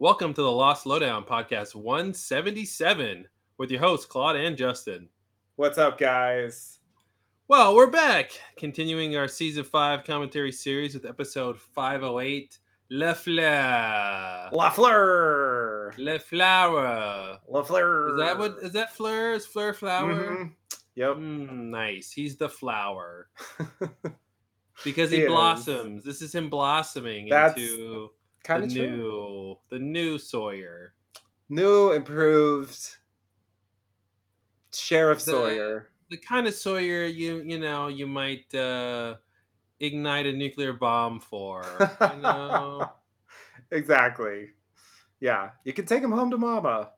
Welcome to the Lost Lowdown podcast 177 with your hosts, Claude and Justin. What's up, guys? Well, we're back, continuing our season five commentary series with episode 508 Le Fleur. La Fleur. Le Flower. La Fleur. Is that what is that Fleur? Is Fleur flower? Mhm. Yep. Mm, nice. He's the flower. Because he, He blossoms. This is him blossoming That's into kind of new the new Sawyer. New, improved Sheriff The- Sawyer. the kind of Sawyer you you know you might uh, ignite a nuclear bomb for. You know, exactly. Yeah, you can take him home to Mama.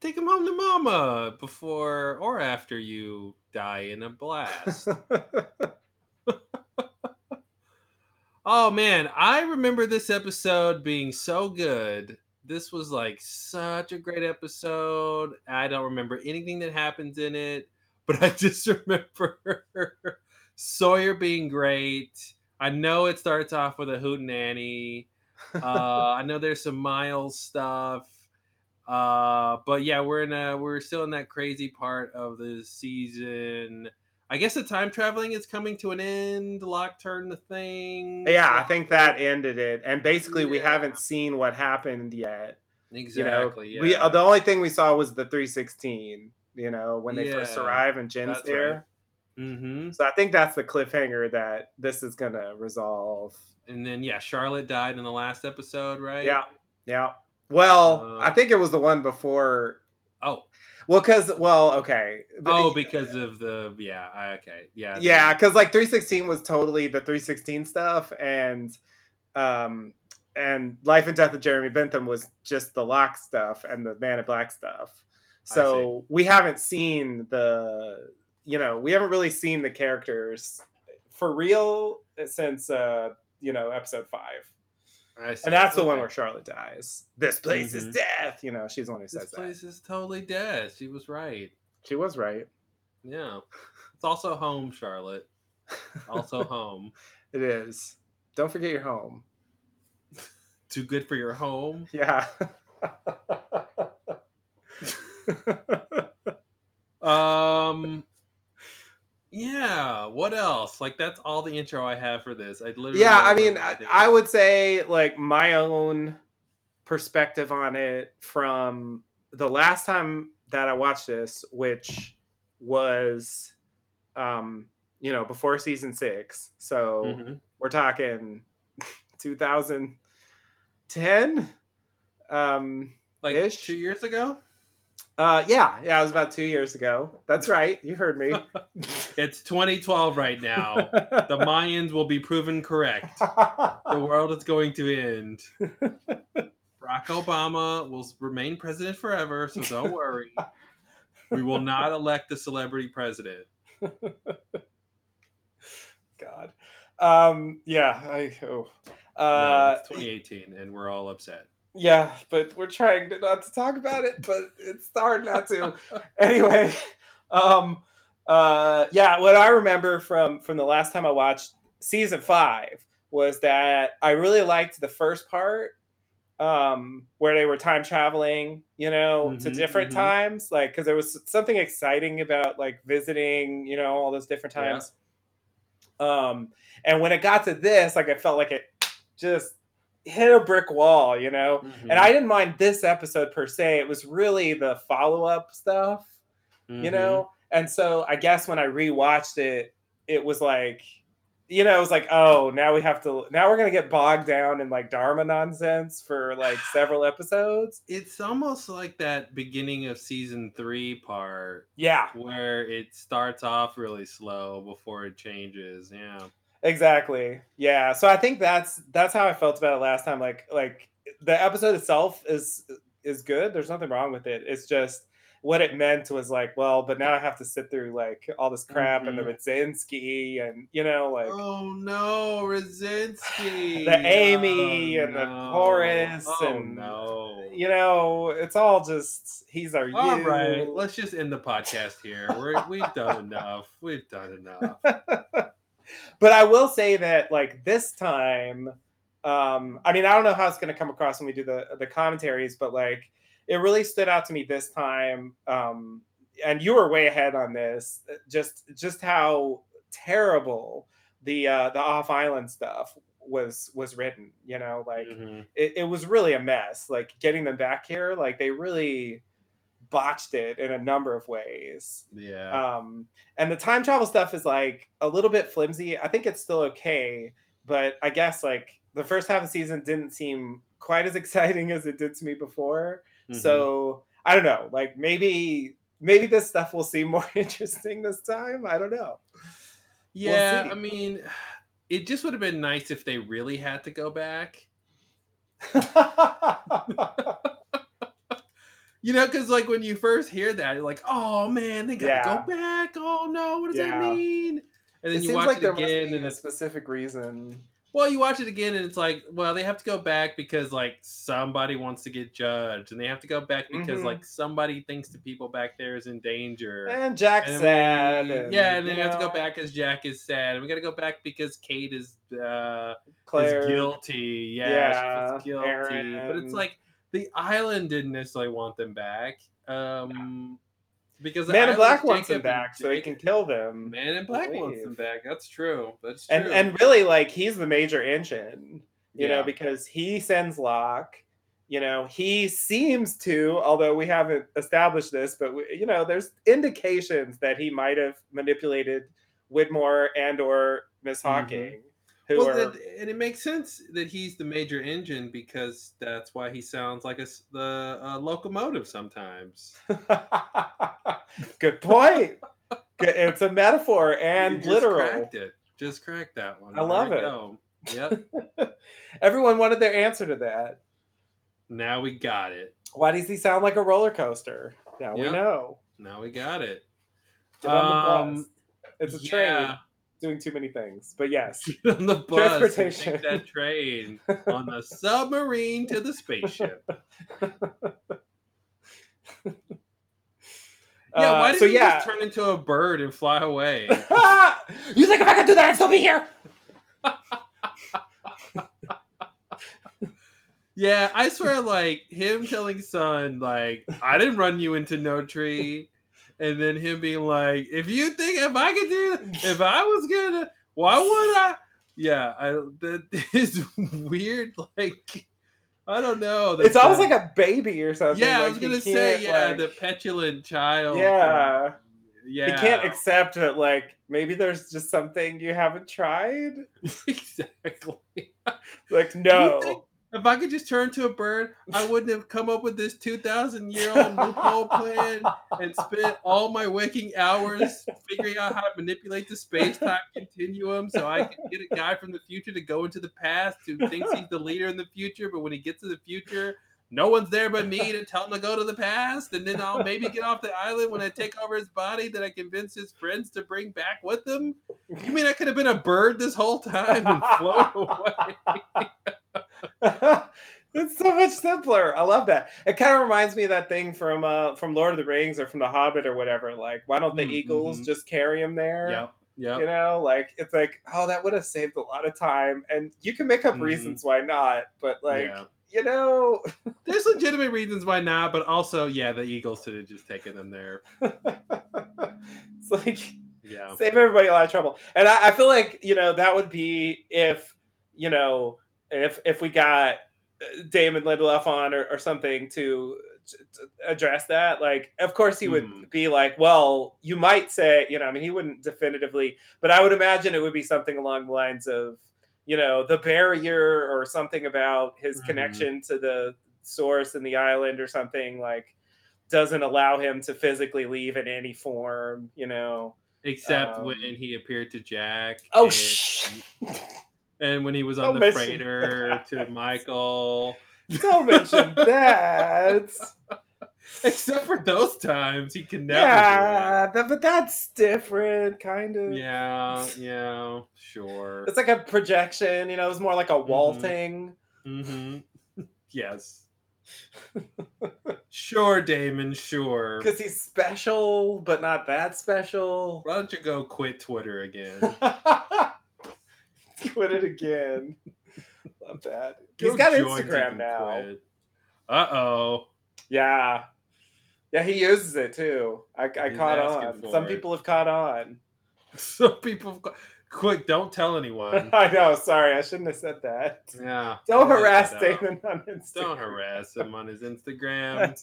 take him home to mama before or after you die in a blast. Oh man, I remember this episode being so good. This was like such a great episode. I don't remember anything that happens in it, but I just remember Sawyer being great. I know it starts off with a hootenanny. Uh, I know there's some Miles stuff. Uh, but yeah, we're in a we're still in that crazy part of the season. I guess the time traveling is coming to an end. Locke turned the thing. yeah, I think that ended it. And basically, we haven't seen what happened yet. exactly. You know, yeah. uh, the only thing we saw was the 316. You know, when they first arrive and Jin's there. right. Mm-hmm. So I think that's the cliffhanger that this is gonna resolve. And then yeah, Charlotte died in the last episode, right? Yeah, yeah. Well, Uh, I think it was the one before. Oh, Well, because well, okay. Oh, because of the yeah. I- Okay, yeah. yeah, because like 316 was totally the 316 stuff, and um, and Life and Death of Jeremy Bentham was just the Locke stuff and the Man in Black stuff. So we haven't seen the, you know, we haven't really seen the characters for real since uh, you know, episode five. I see. And that's the one where Charlotte dies. This place Mhm. is death. You know, she's the one who this says that. This place is totally dead. She was right. She was right. Yeah, it's also home, Charlotte. Also home. It is. Don't forget your home. Too good for your home. Yeah. Um. Yeah. What else? Like that's all the intro I have for this. I literally. yeah, I mean, I. I would say like my own perspective on it from the last time that I watched this, which was, um, you know, before season six. So Mhm. we're talking 2010. Um, like ish. two years ago. Uh, yeah, yeah, it was about two years ago. That's right. You heard me. It's 2012 right now. the Mayans will be proven correct. The world is going to end. Barack Obama will remain president forever, so don't worry. We will not elect a celebrity president. God. Um, yeah, I oh. No, Uh, it's 2018, and we're all upset. Yeah, but we're trying to not to talk about it, but it's hard not to. anyway, um, uh, yeah, what I remember from from the last time I watched season five was that I really liked the first part, um, where they were time traveling, you know, to Mhm, different mhm. times, like because there was something exciting about like visiting, you know, all those different Yeah. times. Um, and when it got to this, like I felt like it just hit a brick wall, you know. Mhm, And I didn't mind this episode per se. It was really the follow up stuff, you mhm. know? And so I guess when I rewatched it, it was like, you know, it was like, oh, now we have to, now we're going to get bogged down in like Dharma nonsense for like several episodes. It's almost like that beginning of season three part Yeah, where it starts off really slow before it changes. Yeah. Exactly. Yeah. So I think that's, that's how I felt about it last time. Like, like the episode itself is, is good. There's nothing wrong with it. It's just, what it meant was like, well, but now I have to sit through like all this crap and the mm-hmm. Radzinsky and you know, like oh no, Rosinski. The Amy Oh, and the no. Horace Oh and- no. you know, it's all just he's our All you. right, let's just end the podcast here. We're, we've done enough. We've done enough. but I will say that like this time, um, I mean, I don't know how it's going to come across when we do the the commentaries, but like it really stood out to me this time. Um, and you were way ahead on this. Just just how terrible the uh, the off island stuff was was written. You know, like Mhm. it, it was really a mess. Like getting them back here, like they really botched it in a number of ways. Yeah. Um, and the time travel stuff is like a little bit flimsy. I think it's still okay, but I guess like the first half of the season didn't seem quite as exciting as it did to me before. Mhm. So I don't know. Like maybe maybe this stuff will seem more interesting this time. I don't know. yeah, see. I mean, it just would have been nice if they really had to go back. You know, because like when you first hear that, you're like, "Oh man, they gotta Yeah. go back." Oh no, what does Yeah. that mean? And then it you watch like it again, and a specific reason. well, you watch it again, and it's like, well, they have to go back because like somebody wants to get judged, and they have to go back because Mhm. like somebody thinks the people back there is in danger. And Jack's And sad. we- and, yeah, and then we have to go back because Jack is sad, and we got to go back because Kate is uh, Claire. is guilty. Yeah, Yeah, she's guilty. But it's like the island didn't necessarily want them back. Um because the Man in Black wants them back so he can kill them. Man in Black wants them back. That's true. That's true. And and really, like he's the major engine, you know, because he sends Locke. You know, he seems to, although we haven't established this, but we, you know, there's indications that he might have manipulated Widmore and or Miss Mhm. Hawking, who well, are that, and it makes sense that he's the major engine because that's why he sounds like a the uh, locomotive sometimes. good point. Good- It's a metaphor You and just literal. Cracked it. Just cracked that one. I love There we it. go. Yep. Everyone wanted their answer to that. now we got it. Why does he sound like a roller coaster? Now we know. Now we got it. Get on the Um, bus. It's a train yeah. Doing too many things. But yes. On the bus Transportation. take that train on the submarine to the spaceship. Yeah, why Uh, did so he yeah. just turn into a bird and fly away? you think if I could do that, I'd still be here? yeah, I swear, like him telling Sun, like, I didn't run you into no tree. And then him being like, if you think if I could do that, if I was gonna, why would I? Yeah, I that is weird. Like, I don't know. It's almost like a baby or something. yeah, I was gonna say, yeah, like- the petulant child. yeah. yeah, He can't accept that, like, maybe there's just something you haven't tried. exactly. Like, no. If I could just turn to a bird, I wouldn't have come up with this 2,000 year old loophole plan and spent all my waking hours figuring out how to manipulate the space time continuum so I can get a guy from the future to go into the past who thinks he's the leader in the future, but when he gets to the future, no one's there but me to tell him to go to the past, and then I'll maybe get off the island when I take over his body that I convince his friends to bring back with them. You mean I could have been a bird this whole time and flown away? it's so much simpler. I love that. It kind of reminds me of that thing from uh from Lord of the Rings or from The Hobbit or whatever. Like, why don't the Mm, eagles mhm. just carry him there? Yeah. Yep. You know, like it's like, oh, that would have saved a lot of time. And you can make up Mhm. reasons why not, but like, yeah. you know, There's legitimate reasons why not, but also, yeah, the Eagles should have just taken them there. it's like Yeah. save everybody a lot of trouble. And I, I feel like you know that would be if you know if if we got uh, Damon Lindelof on or, or something to, to address that. Like, of course he would Mhm. be like, well, you might say, you know, I mean, he wouldn't definitively, but I would imagine it would be something along the lines of, you know, the barrier or something about his Mhm. connection to the source and the island or something like doesn't allow him to physically leave in any form, you know. Except Um, when he appeared to Jack. Oh, and, shh. And when he was on Don't the freighter to Michael. Don't mention that. Except for those times, he can never. yeah, that, but that's different, kind of. Yeah. Yeah. Sure. It's like a projection, you know, it's more like a waltzing. hmm yes. sure, Damon. Sure. Because he's special, but not that special. Why don't you go quit Twitter again? Quit it again. Love that. He's got Instagram now. Uh oh. Yeah. Yeah, he uses it too. I, I caught on. Some it. people have caught on. Some people, quick, don't tell anyone. I know. Sorry, I shouldn't have said that. Yeah. Don't harass. Damon on Instagram. Don't harass him on his Instagram.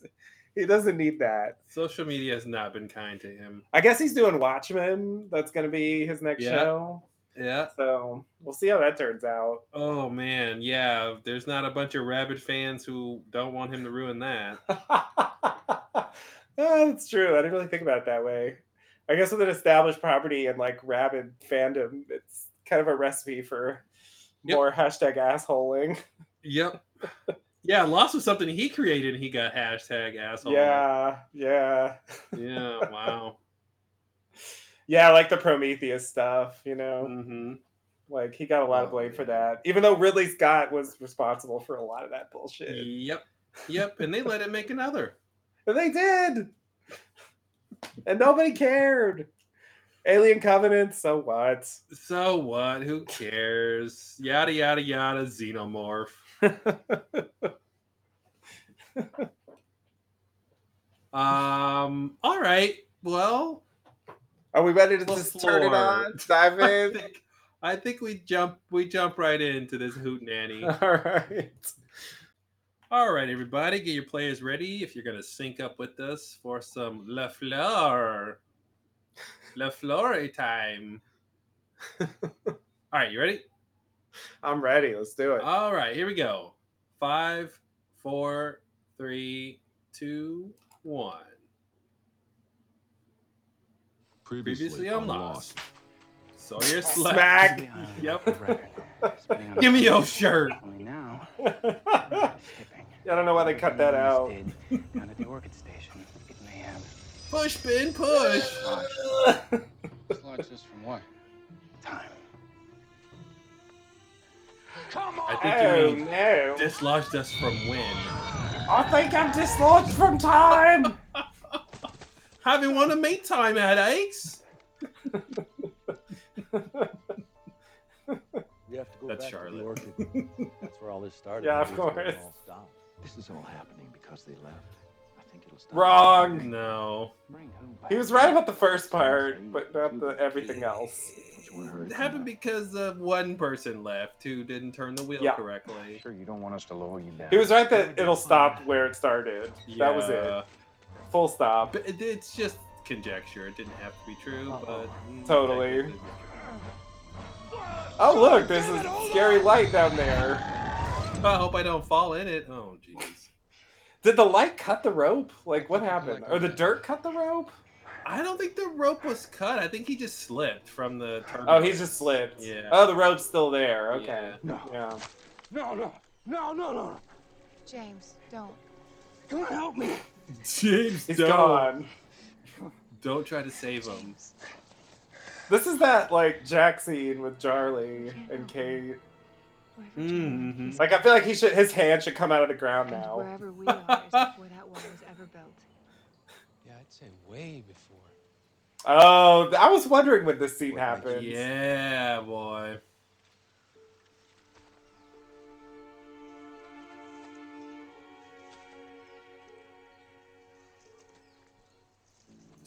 he doesn't need that. Social media has not been kind to him. I guess he's doing Watchmen. That's going to be his next Yeah. show. Yeah. So we'll see how that turns out. Oh man, yeah. There's not a bunch of rabid fans who don't want him to ruin that. that's true. I didn't really think about it that way. I guess with an established property and like rabid fandom, it's kind of a recipe for Yep. more hashtag assholing. Yep. Yeah, Lost was something he created. and He got hashtag asshole. Yeah, yeah, Yeah. Wow. Yeah. Like the Prometheus stuff, you know. hmm Like he got a lot of Oh, blame for that, even though Ridley Scott was responsible for a lot of that bullshit. Yep. Yep. And they let him make another. And they did, and nobody cared. Alien Covenant, so what? So what? Who cares? Yada yada yada. Xenomorph. Um. All right. Well, Are we ready to The just turn it on? Dive I think I think we jump we jump right into this hoot nanny. All right. All right, everybody, get your players ready if you're gonna sync up with us for some La Fleur. La Flore time. All right, you ready? I'm ready. Let's do it. All right, here we go. Five, four, three, two, one. Previously on Lost. Sawyer Slack. Smack. Yep. Give me your shirt. Only now, I don't know why they cut that out. Down at the Orchid Station, it may have Push, Ben, push. Dislodge this from what? time. I think Oh you mean oh, no! dislodged us from when. I think I'm dislodged from time. Having one of me time headaches. We have to go That's back Charlotte. to the orchid. That's where all this started. Yeah, Maybe of it's where it course. all stopped. This is all happening because they left. I think it'll stop. Wrong. No. Bring who back? He was right about the first part, but not the everything else. Don't you wanna hurry It happened that? because of one person left who didn't turn the wheel Yeah. correctly. Sure, you don't want us to lower you down. He was right that it'll stop where it started. That was Yeah. it. Full stop. But it, it's just conjecture. It didn't have to be true, but mm, Totally. technically it was Oh look, there's a scary light down there. I hope I don't fall in it. Oh, jeez. Did the light cut the rope? Like what happened? Or the dirt cut the rope? I don't think the rope was cut. I think he just slipped from the Oh, turbulence. he just slipped. Yeah. Oh, the rope's still there. Okay. No. Yeah. No, no, no, no, no. James, don't. Come on, help me. James, He's don't. gone. Don't try to save him. This is that like Jack scene with Charlie and Kate. Wherever James Mhm. Like I feel like he should his hand should come out of the ground and now. wherever we are is before that wall was ever built. Yeah, I'd say way before. Oh, I was wondering when this scene happened. Yeah, boy.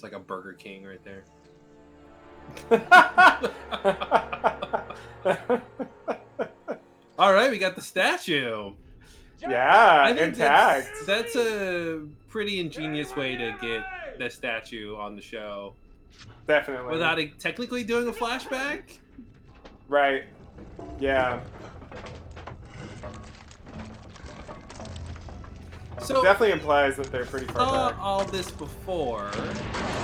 It's like a Burger King right there. All right, we got the statue. yeah, I think intact. That's, that's a pretty ingenious way to get the statue on the show Definitely. without it technically doing a flashback. Right. Yeah. So it Definitely implies that they're pretty far saw back. all this before.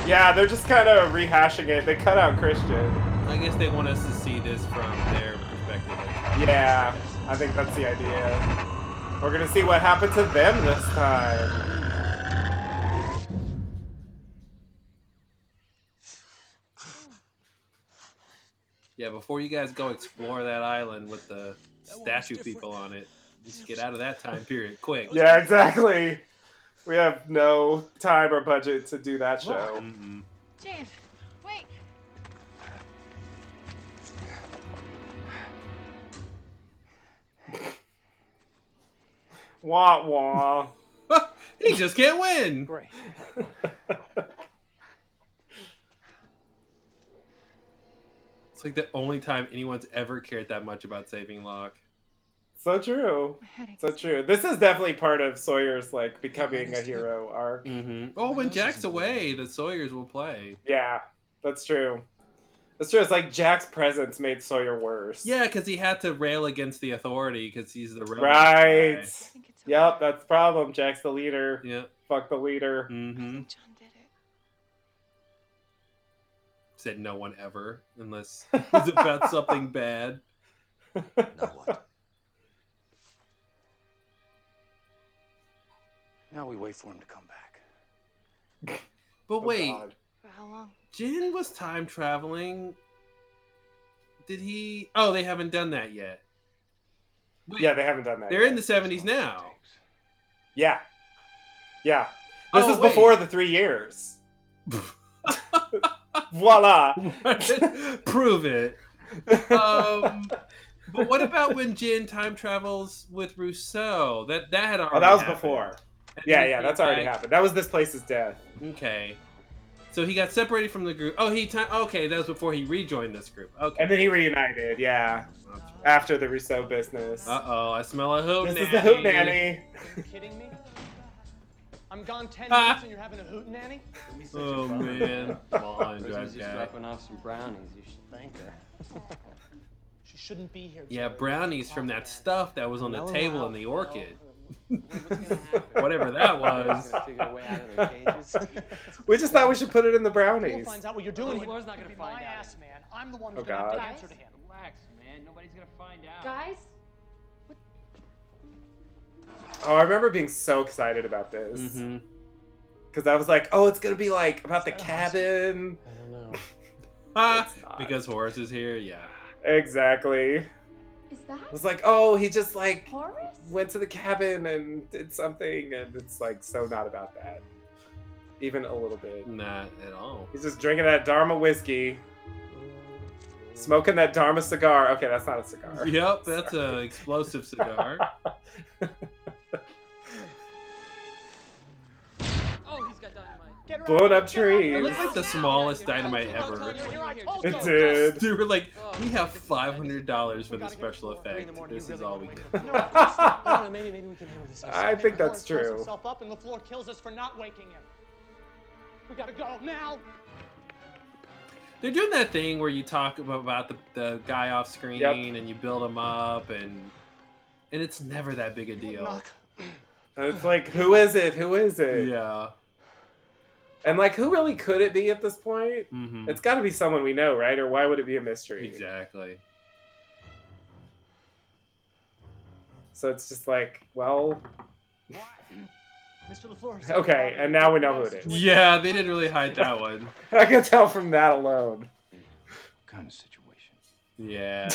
Yeah, they're just kind of rehashing it. They cut out Christian. I guess they want us to see this from their perspective. Yeah, I think that's the idea. We're gonna see what happened to them this time. Yeah, before you guys go explore that island with the statue people on it, just get out of that time period quick. Yeah, exactly. We have no time or budget to do that show. Mhm. James, wait. Wah wah. he just can't win. Great. It's like the only time anyone's ever cared that much about saving Locke. So true. So true. This is definitely part of Sawyer's like becoming a hero arc. Mm-hmm. Oh, when Jack's away, the Sawyers will play. Yeah, that's true. That's true. It's like Jack's presence made Sawyer worse. Yeah, because he had to rail against the authority because he's the rebel Right. I Yep, that's the problem. Jack's the leader. guy. Yeah. Fuck the leader. Mm-hmm. think John did it. Said no one ever, unless it's about something bad. Now what? Now we wait for him to come back. But Oh, wait, God. For how long? Jin was time traveling. Did he? Oh, they haven't done that yet. Wait, Yeah, they haven't done that. they're yet. in the seventies now. Yeah. Yeah. This Oh, is wait. before the three years. Voila. Prove it. Um, but what about when Jin time travels with Rousseau? That that had already. Oh, that was happened. before. And Yeah, yeah, that's already back- happened. That was this place's death. Okay. So he got separated from the group. Oh, he time. Okay, that was before he rejoined this group. Okay. And then he reunited, yeah, after the Rousseau business. Uh oh, I smell a hoot. this is the Hoot Nanny. Are you kidding me? I'm gone 10 Ah. minutes and you're having a hoot nanny? Oh man. Come on, drive Christmas is dropping off some brownies. You should thank her. She shouldn't be here. Yeah, brownies from that stuff that was on the Mellow table out, in the mellow. orchid. What's gonna happen? Whatever that was. Gonna figure a way out of their cages. We just thought we should put it in the Floor brownies. finds out what you're doing. Oh, Floor's not gonna Be find my out. ass, man. I'm the one who's Oh, gonna have to God. answer to him. Relax, man. Nobody's gonna find out. Guys? Oh, I remember being so excited about this Mm-hmm. because I was like, "Oh, it's gonna be like about the cabin." I don't know. Ah, It's not. because Horace is here. Yeah. Exactly. Is that was like, "Oh, he just like Horace? went to the cabin and did something," and it's like so not about that, even a little bit. Not at all. He's just drinking that Dharma whiskey, smoking that Dharma cigar. Okay, that's not a cigar. Yep, that's an explosive cigar. dynamite. Get her Blowing out. up Get her out. trees. It looks like the smallest dynamite ever. tell you, here It you. did. They were like, Oh, we have five hundred dollars for the special to three in the effect. morning. This You is all we wanna get. I think that's true. up and the floor kills us for not waking him. We gotta go now. They're doing that thing where you talk about, about the, the guy off screen Yep. and you build him up and and it's never that big a deal. And it's like, who is it? Who is it? Yeah. And like, who really could it be at this point? hmm It's got to be someone we know, right? Or why would it be a mystery? Exactly. So it's just like, well, Mr. LaFleur. Okay, and now we know who it is. Yeah, they didn't really hide that one. I can tell from that alone. What kind of situation? Yeah.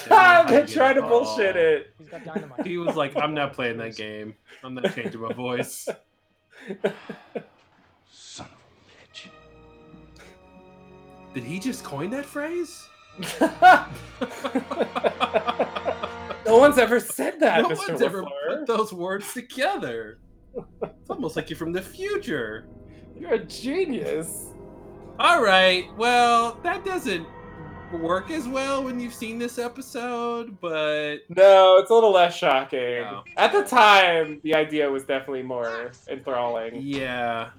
they tried to bullshit it. He's got dynamite. He was like, I'm not playing that game. I'm not changing my voice. Did he just coin that phrase? no one's ever said that, no Mr. one's ever put those words together. It's almost like you're from the future. You're a genius. All right. Well, that doesn't work as well when you've seen this episode, but No, it's a little less shocking. No. At the time, the idea was definitely more enthralling. yeah.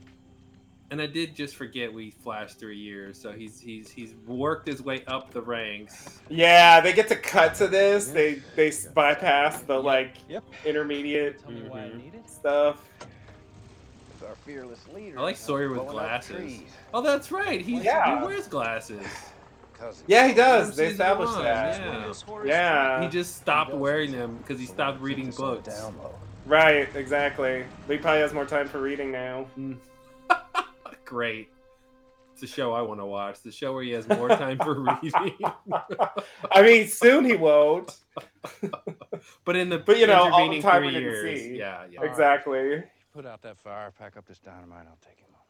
And I did just forget we flashed three years, so he's he's he's worked his way up the ranks. Yeah, they get to cut to this. They they bypass the like Yep. intermediate Tell me why I Mhm. need it. stuff. It's our fearless leader. I like Sawyer with glasses. Oh, that's right. He's, Yeah. he wears glasses. Yeah, he does. They established one, that. Yeah. Yeah. He just stopped wearing them because he stopped reading books. Right, exactly. He probably has more time for reading now. Great. It's a show I want to watch. The show where he has more time for reading. I mean, soon he won't. but in the But, you know, all the time we three didn't see. yeah, yeah. Exactly. Put out that fire, pack up this dynamite, I'll take him home.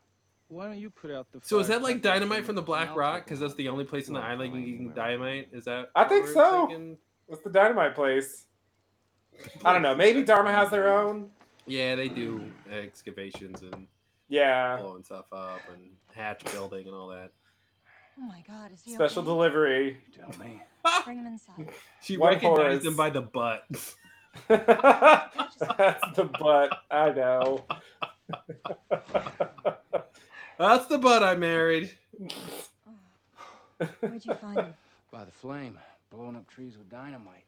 Why don't you put out the? Fire, so is that like dynamite from the Black Rock? Because that's the only place in the island you can dynamite. Is that? I think so. thinking? What's the dynamite place? I don't know. Maybe Dharma has their own. Yeah, they do excavations and Yeah. blowing stuff up and hatch building and all that. Oh my god, is he Special okay? delivery. Tell me. Bring him inside. She One recognized horse. him by the butt. That's the butt. I know. That's the butt I married. Where'd you find him? By the flame, blowing up trees with dynamite.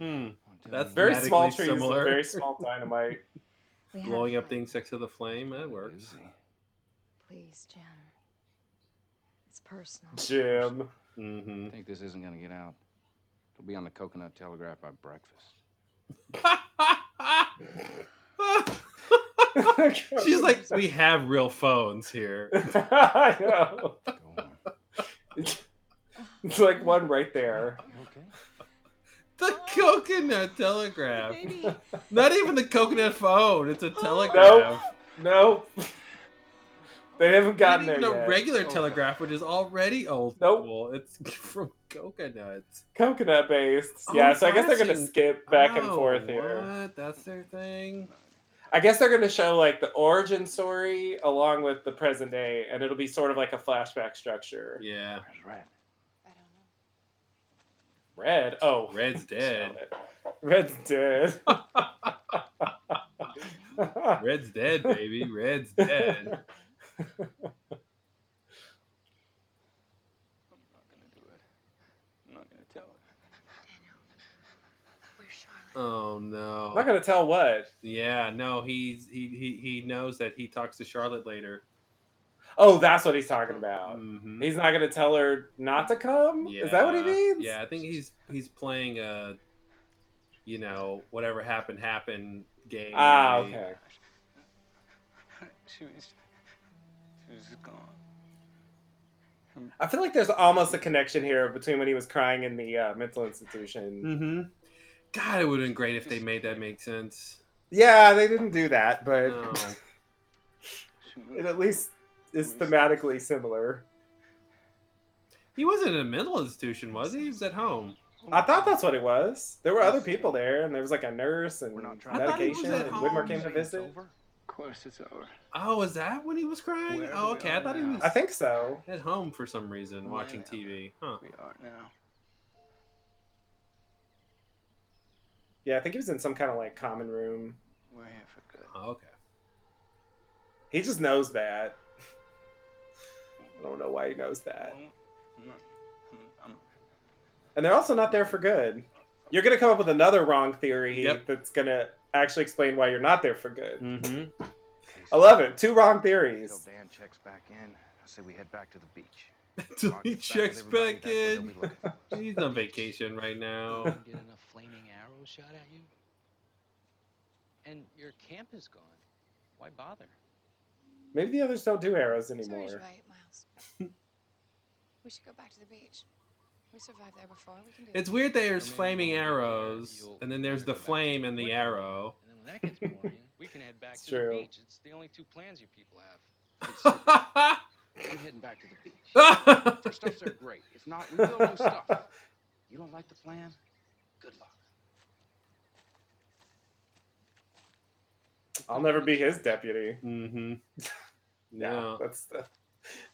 Hmm. That's very small trees similar. very small dynamite. We Blowing up friend. things next to the flame. That works. see. Please, Jim. It's personal. Jim. Mm-hmm. I think this isn't gonna get out. It'll be on the Coconut Telegraph by breakfast. She's like, we have real phones here. I know. It's like one right there. Okay? The oh. coconut telegraph. Baby. Not even the coconut phone. It's a Nope. telegraph. Nope. They haven't Not gotten even there a yet. regular telegraph, which is already old Nope. school. It's from coconuts. Coconut based. Oh, Yeah, so I guess they're gonna skip back and Oh, forth here. What? That's their thing. I guess they're gonna show like the origin story along with the present day, and it'll be sort of like a flashback structure. Yeah. Where's Red? I don't know. Red. Oh, Red's dead. Red's dead. Red's dead, baby. Red's dead. I'm not gonna do it. I'm not gonna tell her. Oh no. I'm not gonna tell what. Yeah, no, he's he, he he knows that he talks to Charlotte later. Oh, that's what he's talking about. Mhm. He's not gonna tell her not to come. Is that what he means? Yeah, I think he's he's playing a, you know, whatever happened happened game. Ah, okay. she was. She was gone. I feel like there's almost a connection here between when he was crying in the uh, mental institution. Mhm. God, it would have been great if they made that make sense. Yeah, they didn't do that, but No. It at least is thematically similar. He wasn't in a mental institution, was he? He was at home. Oh I thought that's what it was. There were other people there, and there was like a nurse and We're not trying I thought he was medication, at and Widmore home. came to visit. Of course it's over. Oh, is that when he was crying? Wherever Oh, okay. I are thought he was I think so. at home for some reason oh, watching TV. Huh. We are now. Yeah, I think he was in some kind of like common room. We're here for good. Oh, okay. He just knows that. I don't know why he knows that. Well, I'm not- I'm- I'm- And they're also not there for good. You're gonna come up with another wrong theory Yep. that's gonna actually explain why you're not there for good. Mm-hmm. I love it. Two wrong Until theories. Dan checks back in, I say we head back to the beach. Until Mark he gets back checks back that's what they'll in. be looking for. He's on vacation right now. Get enough flaming arrows shot at you? And your camp is gone. Why bother? Maybe the others don't do arrows Sorry's anymore. right, Miles. we should go back to the beach. We survived there before. We can do It's it. weird there's flaming while we're there, arrows, and then there's the flame and the arrow. And then when that gets boring, we can head back It's to true. the beach. It's the only two plans you people have. We're heading back to the beach. If their stuff's there, great. If not, we build new stuff. You don't like the plan? Good luck. I'll never be his deputy. mm-hmm. Yeah, No. that's the.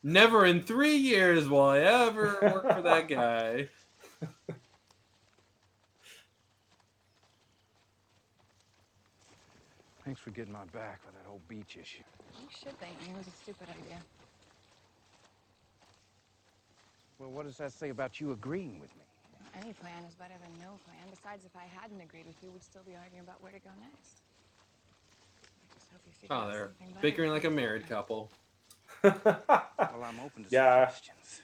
Never in three years will I ever work for that guy. Thanks for getting my back with that whole beach issue. You should thank me. It was a stupid idea. Well, what does that say about you agreeing with me? Any plan is better than no plan. Besides, if I hadn't agreed with you, we'd still be arguing about where to go next. I just hope you figure Oh, out they're something bickering like a married go. couple. Well, I'm open to Yeah. suggestions.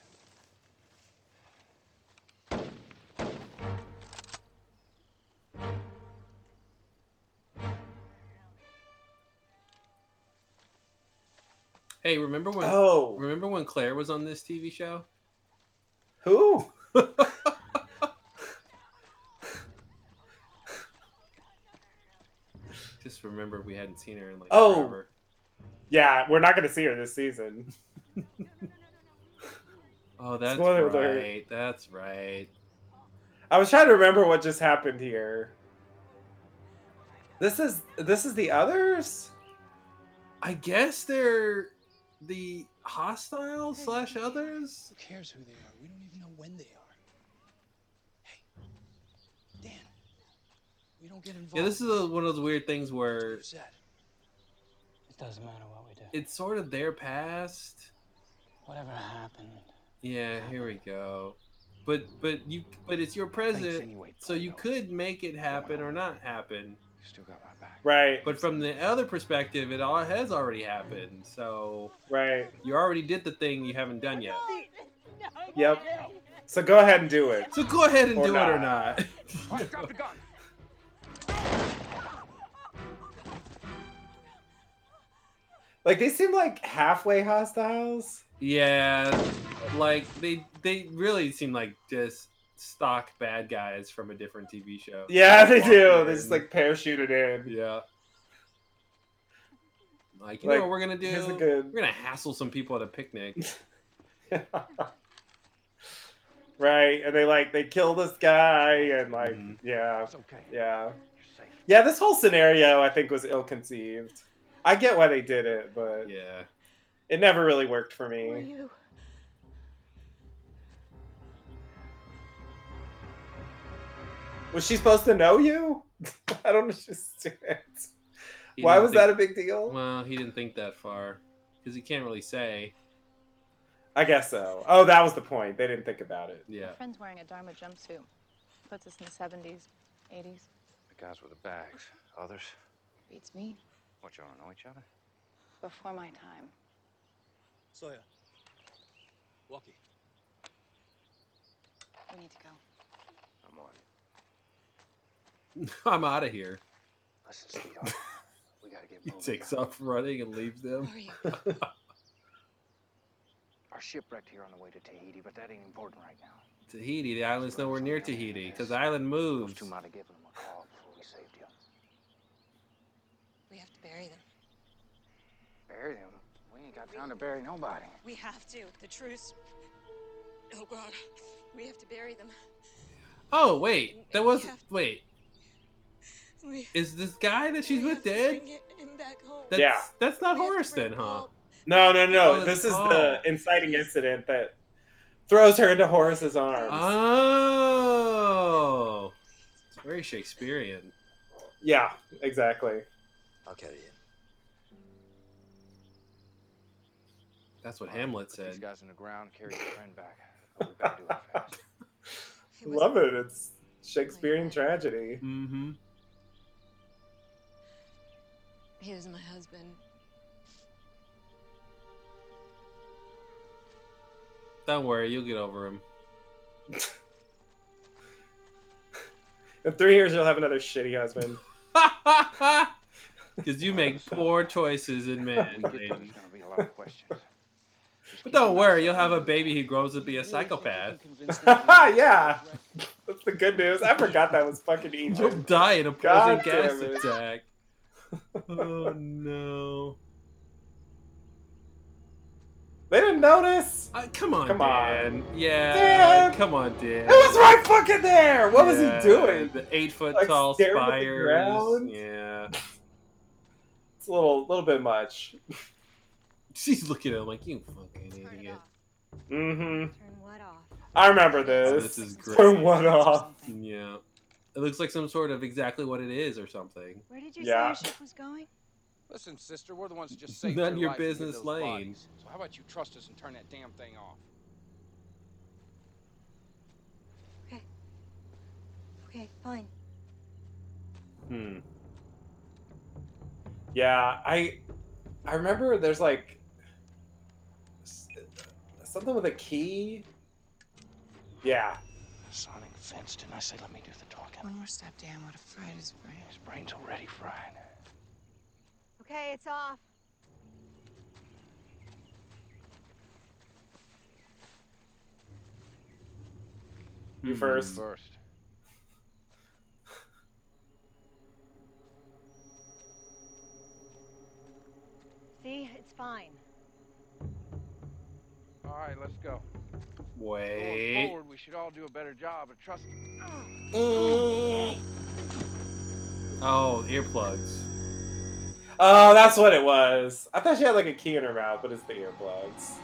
Hey, remember when? oh, Remember when Claire was on this TV show? who? Just remember we hadn't seen her in like Oh. forever. Yeah, we're not gonna see her this season. Oh, that's Spoiler right. alert. That's right. I was trying to remember what just happened here. This is this is the others. I guess they're the hostile slash others. Who cares who they are? We don't even know when they are. Hey, Dan, we don't get involved. Yeah, this is a, one of those weird things where Who's that? It doesn't matter what we do. it's sort of their past. Whatever happened. Yeah, here we go. But but you but it's your present, insinuate so you could make it happen or not happen. You still got my back. Right. But from the other perspective, it all has already happened. So Right. you already did the thing you haven't done yet. Yep. So go ahead and do it. So go ahead and Or do it or not. Like they seem like halfway hostiles. yeah, like they they really seem like just stock bad guys from a different TV show. Yeah, they do. They just like parachuted in. yeah. Like you Like, know what we're gonna do? here's a good- We're gonna hassle some people at a picnic. right, and they like they kill this guy and like Mhm. yeah, It's okay. yeah, yeah. This whole scenario I think was ill conceived. I get why they did it, but Yeah. it never really worked for me. you? Was she supposed to know you? I don't understand. He Why was think- that a big deal? Well, he didn't think that far because he can't really say. I guess so. Oh, that was the point. They didn't think about it. Yeah. My friend's wearing a Dharma jumpsuit. Puts us in the 70s, 80s. The guys with the bags. Others. Beats me. What, you don't know each other? Before my time. Sawyer. Walkie. We need to go. I'm on it. I'm out of here. Listen, sweetheart. We gotta get He takes off running and leaves them. Who are you? Our ship wrecked here on the way to Tahiti, but that ain't important right now. Tahiti, the island's nowhere near Tahiti because the island Those moves. two might have given them a call before we saved you. We have to bury them. Bury them? We ain't got time to bury nobody. We have to. The truce. Oh, God. We have to bury them. Oh wait, that was Yeah. wait. We, Is this guy that she's with dead? him back home. That's, Yeah. That's not Horace then, huh? No, no, no. Oh, this is oh. the inciting incident that throws her into Horace's arms. Oh. It's very Shakespearean. yeah, exactly. I'll carry it. That's what All right, Hamlet put said. These guys in the ground, carry your friend back. But we better do it fast. He was- Love it. It's Shakespearean tragedy. Mm-hmm. He was my husband. Don't worry, you'll get over him. In three years, you'll have another shitty husband. Because you make poor choices in men. When we get there, lady. there's gonna be a lot of questions. But don't worry, you'll have a baby who grows to be a psychopath. yeah, that's the good news. I forgot that was fucking You'll die in a poison God gas damn it. attack. Oh no. They didn't notice. Uh, come on, Come on. Dan. Yeah, Dan! come on, Dan. It was right fucking there. What was Yeah, he doing? The eight foot Like, tall staring at the spires. ground? Yeah. It's a little, little bit much. She's looking at him like, you fucking Turn idiot. Mm-hmm. Turn what off? I remember this. This is great. Turn what off. Yeah. It looks like some sort of exactly what it is or something. Where did you Yeah. say your ship was going? Listen, sister, we're the ones that just saved None your your life and hid business those lane. bodies. So how about you trust us and turn that damn thing off? Okay. Okay, fine. Hmm. Yeah, I I remember there's like something with a key. Yeah. Sonic fence, didn't I say let me do the talking? One more step, Dan would have fried his brain. His brain's already fried. Okay, it's off. You first. First. See, it's fine. All right, let's go. Going Wait. forward, we should all do a better job of trusting. Oh. oh, earplugs. Oh, that's what it was. I thought she had like a key in her mouth, but it's the earplugs.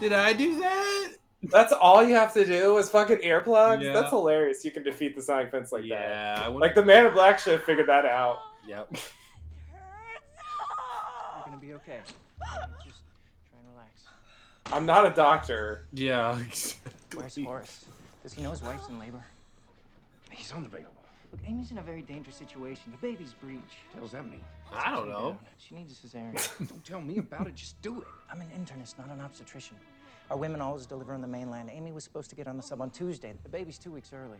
Did I do that? That's all you have to do is fucking earplugs. Yeah. That's hilarious. You can defeat the sonic fence like that. yeah, Like the Man in Black should have figured that out. Yep. You're gonna be okay. Just try and relax. I'm not a doctor. Yeah. Where's exactly. Horace? Does he know his wife's in labor? He's unavailable. Look, Amy's in a very dangerous situation. The baby's breech. What does that mean? I don't know. She needs a cesarean. Don't tell me about it. Just do it. I'm an internist, not an obstetrician. Our women always deliver on the mainland. Amy was supposed to get on the sub on Tuesday. The baby's two weeks early.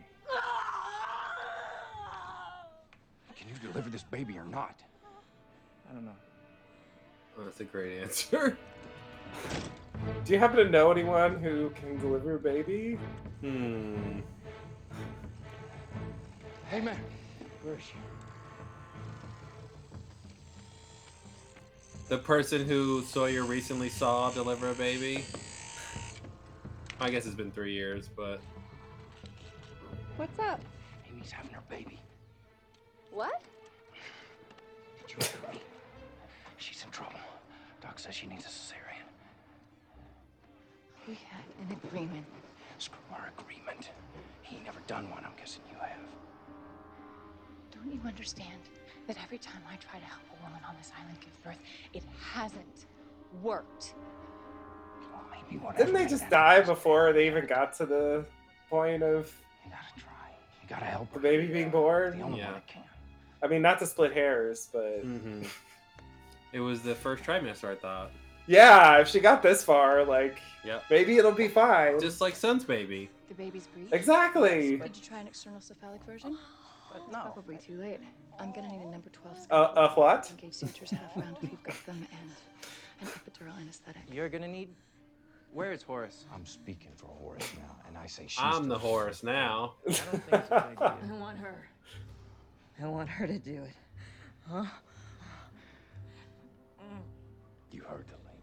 Can you deliver this baby or not? I don't know. That's a great answer. Do you happen to know anyone who can deliver a baby? Hmm. Hey, man. Where is she? The person who Sawyer recently saw deliver a baby. I guess it's been three years, but What's up? Amy's having her baby. What? Doc says she needs a cesarean. We had an agreement. Screw our agreement. He ain't never done one. I'm guessing you have. Don't you understand that every time I try to help a woman on this island give birth, it hasn't worked? Well, maybe. Didn't they just die before they even got to the point of You gotta try. You gotta help the her. baby being born? The only Yeah. one that can. I mean, not to split hairs, but hmm it was the first trimester. I thought. yeah, if she got this far, like Yep. maybe it'll be fine. Just like Sun's baby. The baby's breech? Exactly. Did you try an external cephalic version? But no. Probably too late. I'm gonna need a number 12 Uh, uh, what? Engage sutures half round if you've got them and an epidural anesthetic. You're gonna need. Where is Horace? I'm speaking for Horace now, and I say she's I'm the Horace now. I don't think it's a good idea. I want her. I want her to do it. Huh? You heard the lady.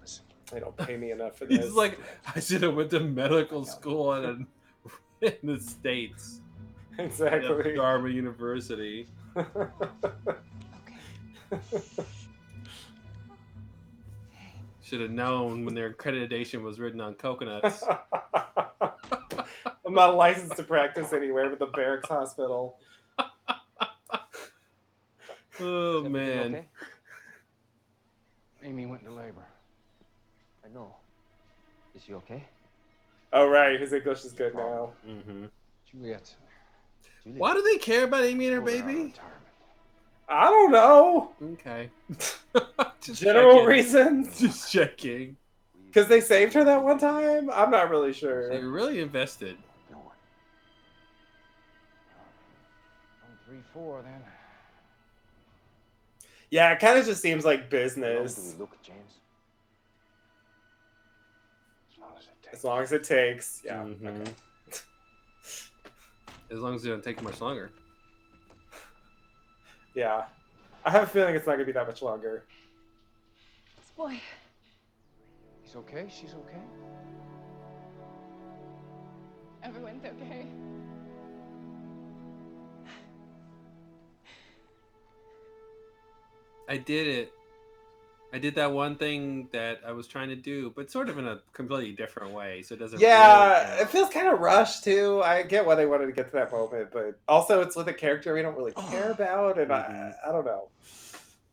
Listen. They don't pay me enough for this. He's like, I should have went to medical school in, in the states. At exactly. Dharma University. Okay. Should have known when their accreditation was written on coconuts. I'm not licensed to practice anywhere but the barracks hospital. Oh Everything man. okay? Amy went into labor. I know. Is she okay? Oh right, his English is good now. hmm Juliet. Juliet. Why do they care about Amy and her pulled out of baby? I don't know. Okay. Just General checking. reasons. Just checking. Because they saved her that one time? I'm not really sure. They sure. really invested. No one. One, three, four, then. Yeah, it kind of just seems like How long business. do we look, James? As long as it takes. As long as it takes. Yeah. Mhm. okay. As long as it don't take much longer. Yeah. I have a feeling it's not going to be that much longer. this boy. He's okay. She's okay. Everyone's okay. I did it. I did that one thing that I was trying to do, but sort of in a completely different way. So it doesn't. Yeah, really it feels kind of rushed too. I get why they wanted to get to that moment, but also it's with a character we don't really care about, and Mhm. I, I don't know.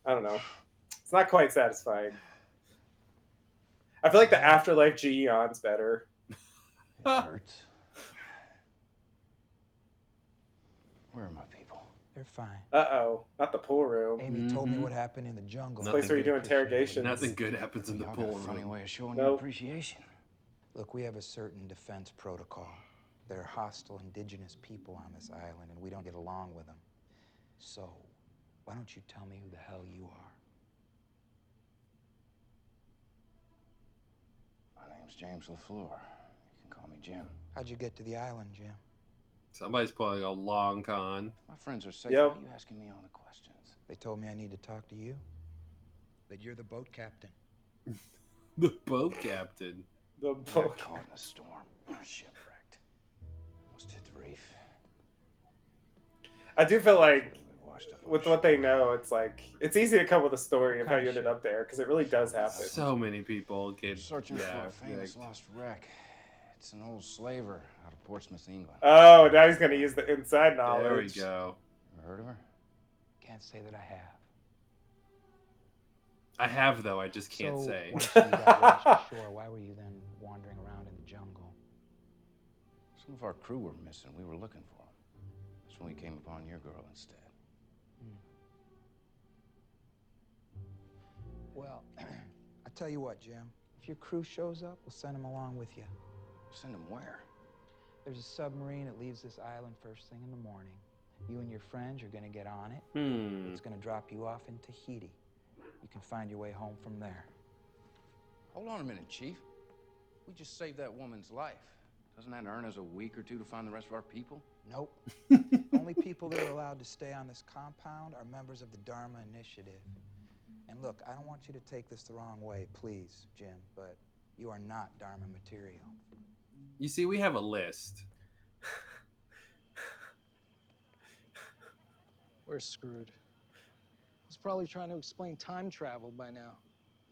I don't know. It's not quite satisfying. I feel like the afterlife Jin's better. It hurts. Where are my people? They're fine. Uh oh, not the pool room. Amy told me Mhm. what happened in the jungle. Nothing Place where you do Appreciate it. interrogations. Nothing good happens in the Y'all got pool a funny room. way of showing Nope. appreciation. Look, we have a certain defense protocol. There are hostile indigenous people on this island, and we don't get along with them. So, why don't you tell me who the hell you are? My name's James LaFleur. You can call me Jim. How'd you get to the island, Jim? Somebody's pulling a long con. My friends are safe. Yep. Why are you asking me all the questions? They told me I need to talk to you. That you're the boat captain. The boat captain. The Got boat. caught in a storm. Shipwrecked. Almost hit the reef. I do feel like Washed up on with what they know, it's like it's easy to come with a story of how you ended up there because it really does happen. So many people get Searching yeah, for a famous like- lost wreck. It's an old slaver out of Portsmouth, England. Oh, now he's gonna use the inside knowledge. There we go. Ever heard of her? Can't say that I have. I have though. I just can't so, say. Once you got ashore, why were you then wandering around in the jungle? Some of our crew were missing. We were looking for them. That's when we came upon your girl instead. Hmm. Well, I tell you what, Jim. If your crew shows up, we'll send them along with you. Send them where? There's a submarine that leaves this island first thing in the morning. You and your friends are gonna get on it. Hmm. It's gonna drop you off in Tahiti. You can find your way home from there. Hold on a minute, Chief. We just saved that woman's life. Doesn't that earn us a week or two to find the rest of our people? Nope. Only people that are allowed to stay on this compound are members of the Dharma Initiative. And look, I don't want you to take this the wrong way, please, Jim, but you are not Dharma material. You see, we have a list. We're screwed. He's probably trying to explain time travel by now.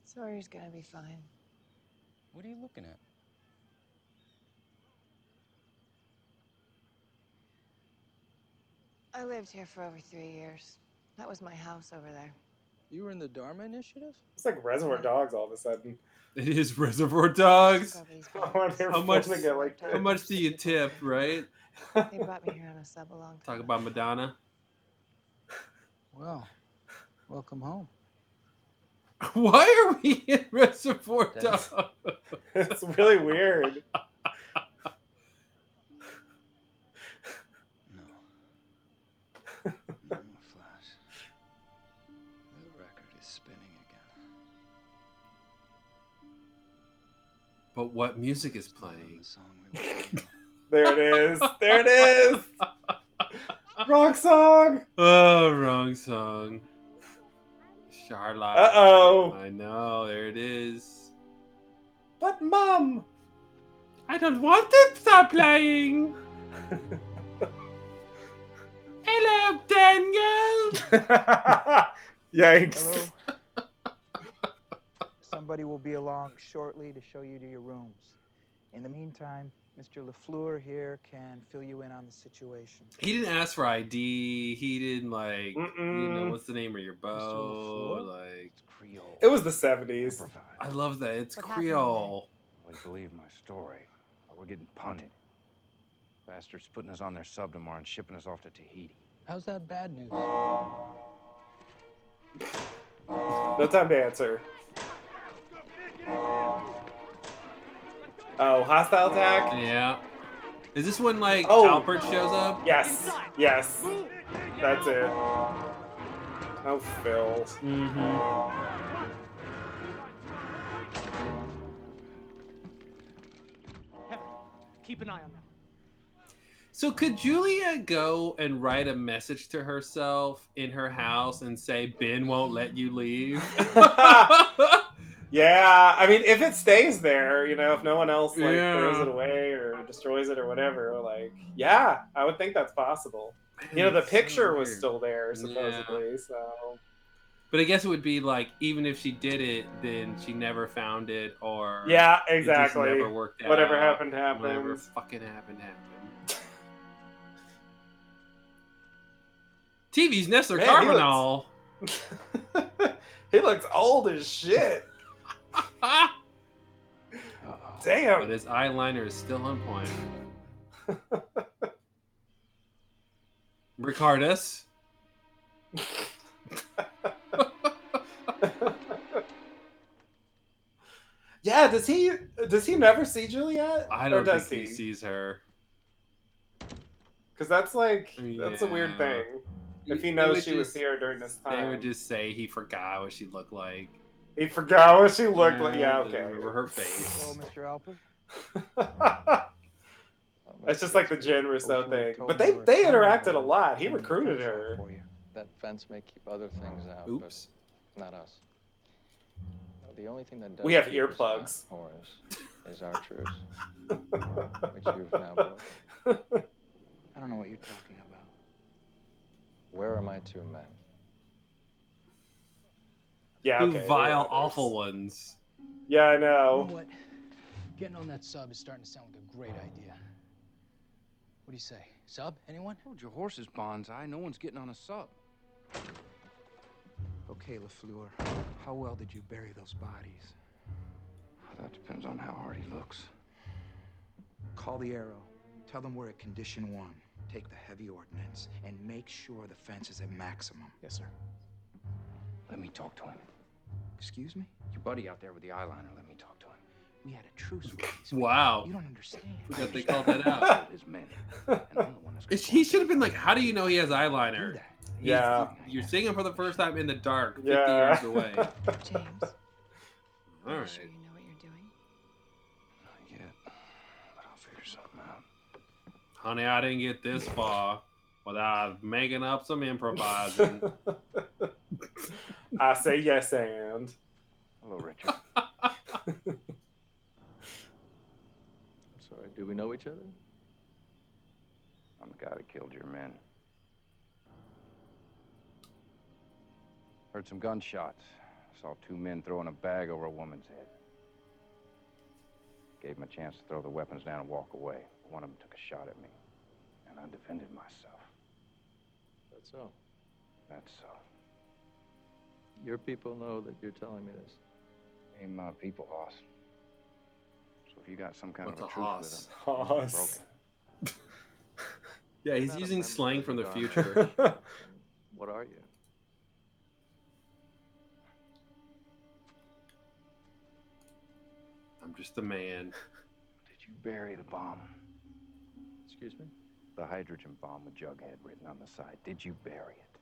Sawyer's gonna be fine. What are you looking at? I lived here for over three years. That was my house over there. You were in the Dharma Initiative? It's like Reservoir Dogs all of a sudden. It is Reservoir Dogs. Took over these I buildings. wonder if How much- we're gonna get like How much do you tip, right? They brought me here on a sub a long time. Talk about Madonna. Well, welcome home. Why are we in Reservoir That's- Dogs? it's really weird. But what music is playing? The song we were singing. There it is. There it is. Wrong song. Oh, wrong song. Charlotte. Uh oh. I know. There it is. But mom. I don't want it to stop playing. Hello, Daniel. Yikes. Somebody will be along shortly to show you to your rooms. In the meantime, Mr. LaFleur here can fill you in on the situation. He didn't ask for ID. He didn't like. You know what's the name of your boat? Like, It's Creole. It was the 70s. I love that. It's What happened Creole. Well, believe my story. but We're getting punted. Bastards putting us on their sub tomorrow and shipping us off to Tahiti. How's that bad news? No time to answer. Oh, hostile attack? Yeah. Is this when like Oh. Alpert shows up? Yes. Yes. That's it. Oh, Phil. Mm-hmm. Keep an eye on them. So could Julia go and write a message to herself in her house and say Ben won't let you leave? Yeah, I mean, if it stays there, you know, if no one else like Yeah. throws it away or destroys it or whatever, like, yeah, I would think that's possible. You know, the It's so picture was still there Yeah. supposedly, so But I guess it would be like even if she did it, then she never found it, or yeah, exactly. never worked out. Whatever happened happened. Whatever fucking happened happened. TV's Nestor Man, he Carbonell. he looks old as shit. Ah! but Damn. his eyeliner is still on point. Ricardus. yeah, does he does he never see Juliet? I don't does think he he? sees her. Because that's like that's a weird thing. If he knows would she was here during this time. They would just say he forgot what she looked like. He forgot what she looked like. Yeah, okay. Remember her face. Hello, Mr. Alpert. It's just like the Jin Rousseau thing. But they they interacted a lot. He recruited her. That fence may keep other things out, Oops. but not us. The only thing that does We have earplugs. out, Horace, is our truce, which you've now broken. I don't know what you're talking about. Where are my two men? Yeah, okay, there vile, awful ones. Yeah, I know. You know know. what? Getting on that sub is starting to sound like a great idea. What do you say? Sub? Anyone? Hold your horses, Bonsai. No one's getting on a sub. Okay, LaFleur, how well did you bury those bodies? That depends on how hard he looks. Call the Arrow. Tell them we're at condition one. Take the heavy ordnance and make sure the fence is at maximum. Yes, sir. Let me talk to him. Excuse me? Your buddy out there with the eyeliner, let me talk to him. We had a truce with these. Wow. You don't understand. Forgot they called that out. His men. And the one He should have been like, "How do you know he has eyeliner?" He's- Yeah. You're seeing him for the first time in the dark, 50 Yeah. yards away. James, All are sure you know what you're doing? Not yet. But I'll figure something out. Honey, I didn't get this far without making up some improvising. I say yes and. Hello, Richard. I'm sorry, do we know each other? I'm the guy that killed your men. Heard some gunshots. Saw two men throwing a bag over a woman's head. Gave them a chance to throw the weapons down and walk away. One of them took a shot at me, and I defended myself. That's so. That's so. Your people know that you're telling me this. Ain't my people, Hoss. So if you got some kind What's of a a truce hoss? with them, Hoss. broken. Yeah, he's using slang from the the future. What are you? I'm just a man. Did you bury the bomb? Excuse me? The hydrogen bomb with Jughead written on the side. Did you bury it?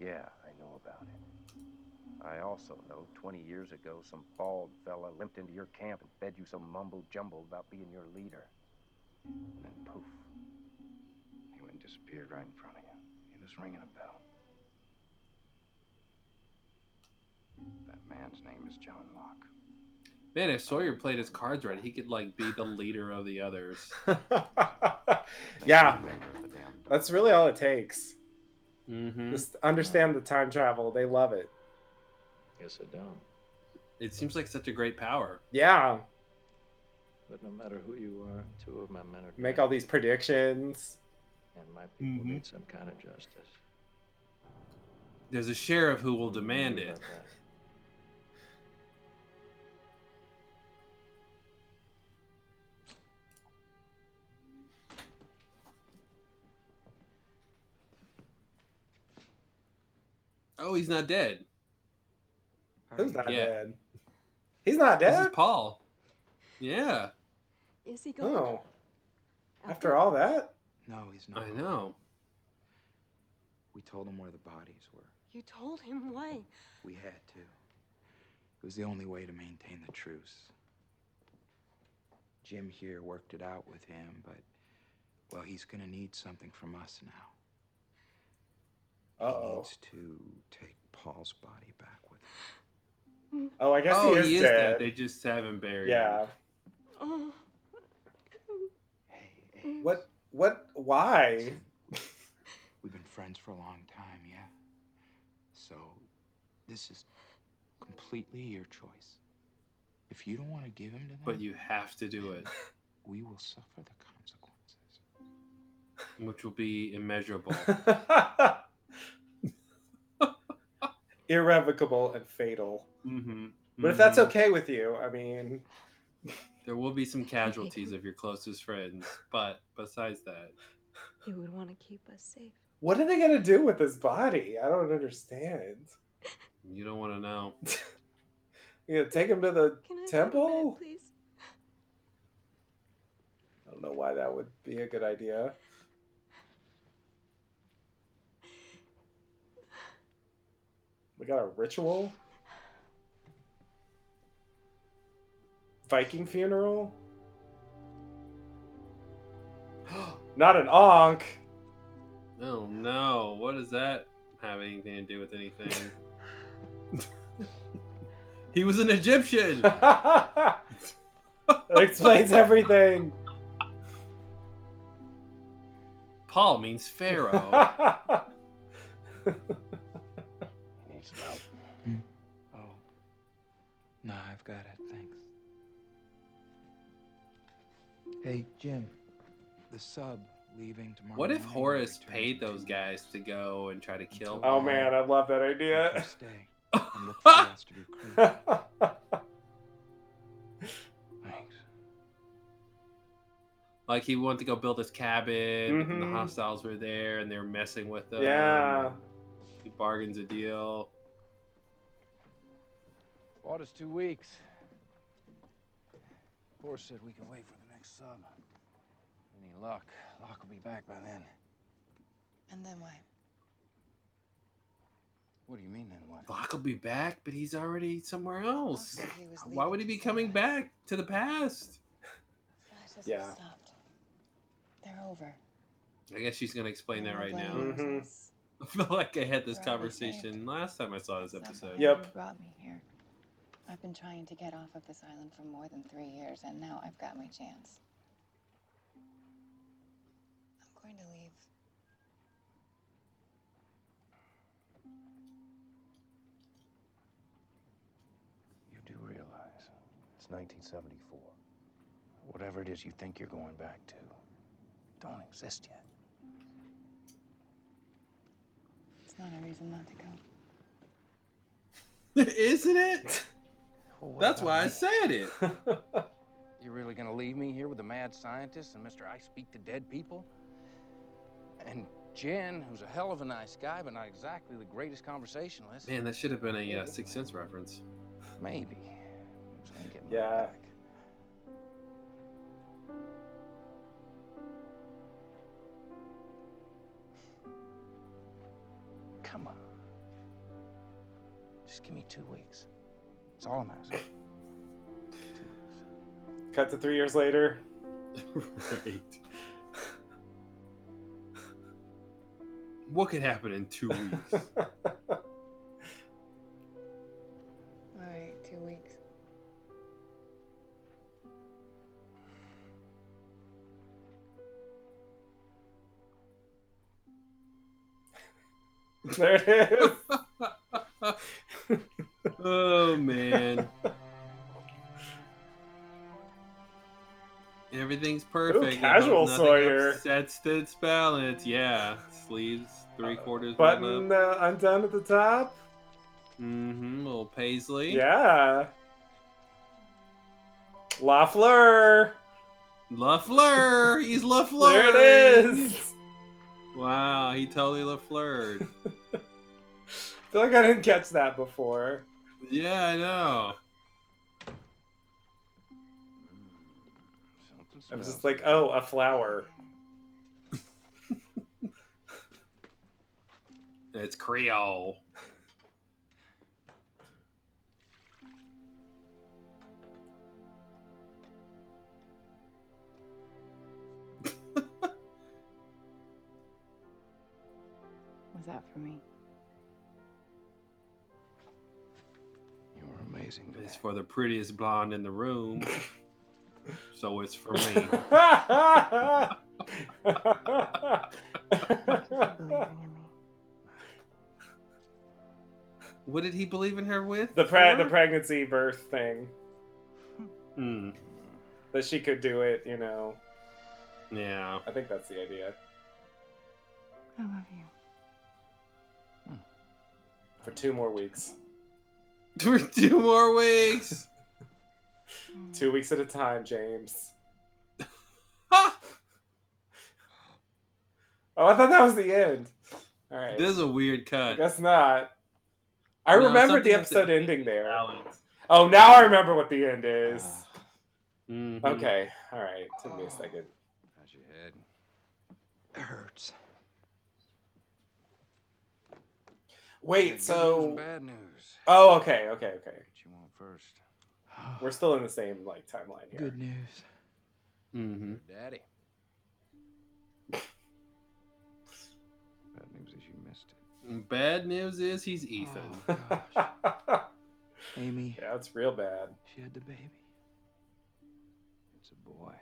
Yeah, I know about it. I also know 20 years ago some bald fella limped into your camp and fed you some mumbo jumbo about being your leader. And then poof. He went and disappeared right in front of you. He was ringing a bell. That man's name is John Locke. Man, if Sawyer played his cards right, he could like be the leader of the others. yeah, Maker of the damn that's really all it takes. Hmm Just understand the time travel. They love it. Yes, I don't. It seems like such a great power. Yeah, But no matter who you are, two of my men are make all these predictions. and my people Mhm. need some kind of justice. There's a sheriff who will What do you demand it. Oh, he's not dead. Who's not Yeah. dead? He's not dead. This is. Paul. Yeah, Is he gone? Oh, after all that, No, he's not. I know. We told him where the bodies were. You told him why? We had to. It was the only way to maintain the truce. Jim here worked it out with him, but, well, he's gonna need something from us now. He Uh-oh. needs to take Paul's body back with him. oh, I guess oh, he is, he is dead. dead. They just haven't buried him. Yeah. Oh, Hey, hey, What? What? Why? we've been friends for a long time, yeah? So, this is completely your choice. If you don't want to give him to them, But you have to do it, we will suffer the consequences. which will be immeasurable. Irrevocable and fatal. hmm But if that's okay with you, I mean, there will be some casualties of your closest friends. But besides that, you would want to keep us safe. what are they gonna do with his body? I don't understand. you don't want to know. You gonna take him to the Can I have temple? bed, please? I don't know why that would be a good idea. We got a ritual? Viking funeral? Not an ankh. Oh no! What does that have anything to do with anything? He was an Egyptian. That explains everything. Paul means Pharaoh. Hey, Jim. The sub leaving tomorrow. What if morning Horace returns paid to those guys to go and try to kill? Oh man, I love that idea. stay and look for the rest of your crew. Thanks. Like he wanted to go build his cabin, but then the Mhm. hostiles were there and they were messing with him. yeah. He bargains a deal. Bought us two weeks. Horace said we can wait for the next sub. Any luck, Locke will be back by then. And then what? What do you mean then what? Locke will be back, but he's already somewhere else. said he was Why would he be coming soon. back to the past? Flashes Yeah. have stopped. They're over. I guess she's gonna explain that right blame now. Mhm. I feel like I had this We're conversation last time I saw this episode. Somehow Yep. you brought me here. I've been trying to get off of this island for more than three years, and now I've got my chance. Going to leave. You do realize it's 1974. Whatever it is you think you're going back to, don't exist yet. It's not a reason not to go. Isn't it? Well, That's about why I said it. You're really gonna leave me here with the mad scientist and Mr. I speak to dead people? And Jin, who's a hell of a nice guy, but not exactly the greatest conversationalist. Man, that should have been a uh, Sixth Sense reference. Maybe. Who's gonna get my Yeah. back? Come on. Just give me two weeks. That's all I'm asking. Two weeks. Cut to three years later. right. What could happen in two weeks? All right, two weeks. there it is. oh man. Everything's perfect. casual Nothing Sawyer. Upsets its balance. Yeah. Sleeves three quarters. Button uh, undone at the top. Mm-hmm. Little paisley. Yeah. La Fleur. LaFleur. He's LaFleur. There it is. Wow, he totally LaFleured. I feel like I didn't catch that before. yeah, I know. I was smells just like, oh, a flower. It's Creole. Was that for me? You were amazing today. It's for the prettiest blonde in the room. so it's for me. Believing in me. What did he believe in her with? the pre- the pregnancy birth thing Hmm. that she could do it. You know, Yeah. I think that's the idea I love you. for two more weeks, For two more weeks. Two weeks at a time, James. Oh, I thought that was the end. All right, This is a weird cut. guess not. I No, remembered the something with the- episode ending there. Balance. Oh, now I remember what the end is. Mhm. Okay, all right. Took me a second. How's your head? It hurts. Wait, so bad news. oh, okay, okay, okay. What you want first? We're still in the same like timeline here. Good news. Mhm. Daddy. Bad news is you missed it. Bad news is he's Ethan. Oh. Amy, Yeah, it's real bad. she had the baby. It's a boy.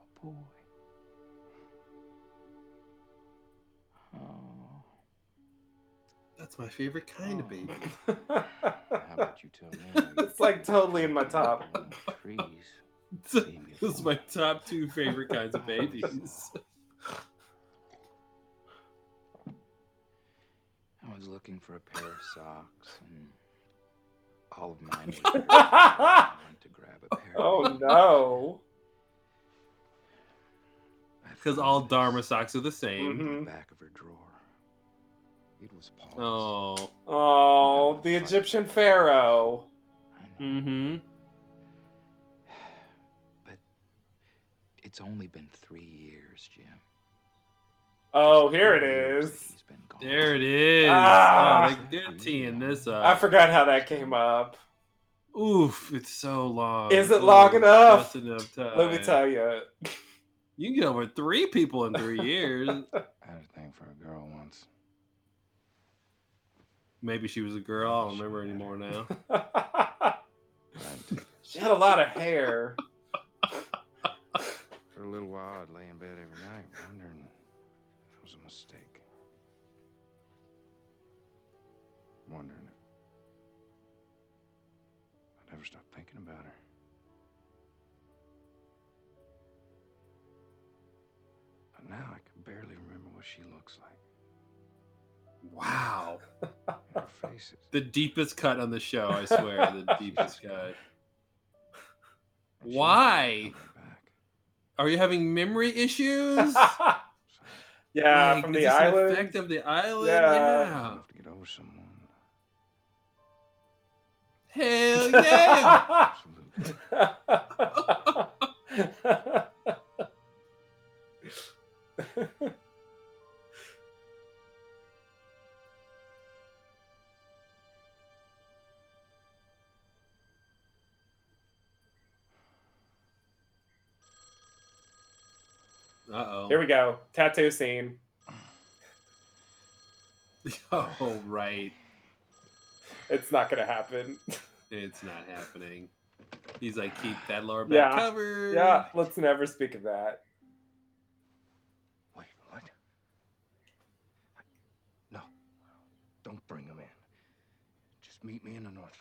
A boy. That's my favorite kind of baby. How about you tell me? it's like totally in my top. Trees. this is my top two favorite kinds of babies. I was looking for a pair of socks, and all of mine were dirty. I went to grab a pair. Oh no. Because all Dharma socks are the same. Mhm. In the back of her drawer. It was Paul's. Oh. Oh, the Egyptian pharaoh. Mm-hmm. But it's only been three years, Jim. Oh, here it is. There it is. Ah. oh, they, they're teeing this up. I forgot how that came up. Oof, it's so long. Is it Ooh, long enough? just enough time. Let me tell you. You can get over three people in three years. I had a thing for a girl once. Maybe she was a girl. I don't remember anymore now. She had a lot of hair. For a little while, I'd lay in bed every night wondering if it was a mistake. Wondering if I'd ever stop thinking about her. But now I can barely remember what she looks like. Wow. Her The deepest cut on the show, I swear. the deepest cut. Why? Are you having memory issues? yeah, Like, from the island. effect of the island. Yeah. Yeah. Have to get over someone. Hell yeah. Oh. Here we go. Tattoo scene. Oh right. It's not gonna happen. It's not happening. He's like, keep that lower back Yeah. covered. Yeah, let's never speak of that. Wait, what? No. Don't bring him in. Just meet me in the North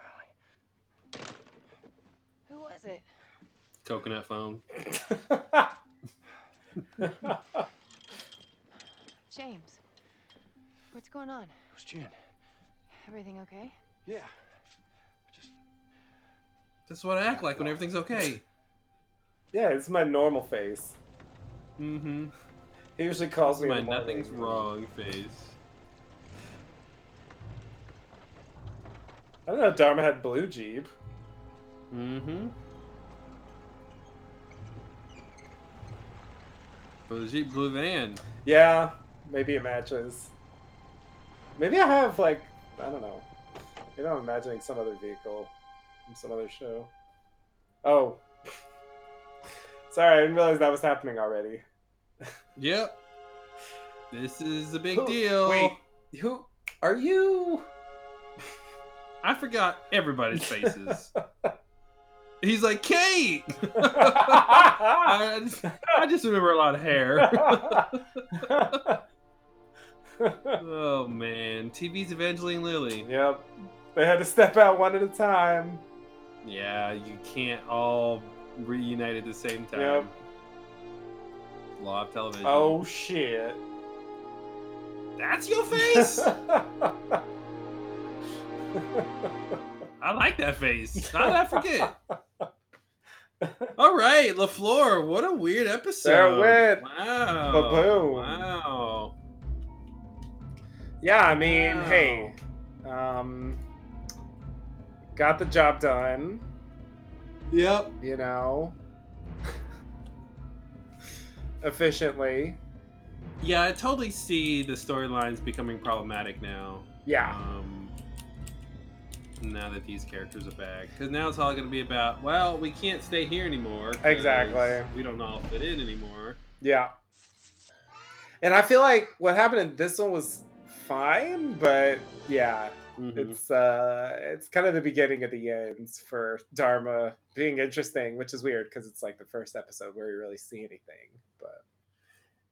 Valley. Who was it? Coconut phone. James. What's going on? It was Jin. Everything okay? Yeah. Just. That's what I act like when everything's okay. Yeah, it's my normal face. Mm-hmm. He usually calls me My in the morning. nothing's wrong face. I don't know Dharma had blue Jeep. Mm-hmm. Blue Jeep, blue van. Yeah, maybe it matches. Maybe I have like I don't know. Maybe I'm imagining some other vehicle from some other show. Oh. Sorry, I didn't realize that was happening already. Yep. This is a big Who- deal. Wait, who are you? I forgot everybody's faces. He's like, Kate! I, just, I just remember a lot of hair. oh, man. TV's Evangeline Lilly. Yep. They had to step out one at a time. Yeah, you can't all reunite at the same time. Yep. Law of television. Oh shit. That's your face? I like that face. How did I forget? All right, LaFleur, what a weird episode. There it went. Wow. Ba-boom. Wow. yeah, I mean, Wow. hey. Um got the job done, Yep. you know. Efficiently. Yeah, I totally see the storylines becoming problematic now. Yeah. Um, now that these characters are back, because now it's all going to be about, well, we can't stay here anymore. Exactly. We don't all fit in anymore. Yeah. And I feel like what happened in this one was fine, but yeah, Mhm. It's uh it's kind of the beginning of the ends for Dharma being interesting, which is weird because it's like the first episode where you really see anything. But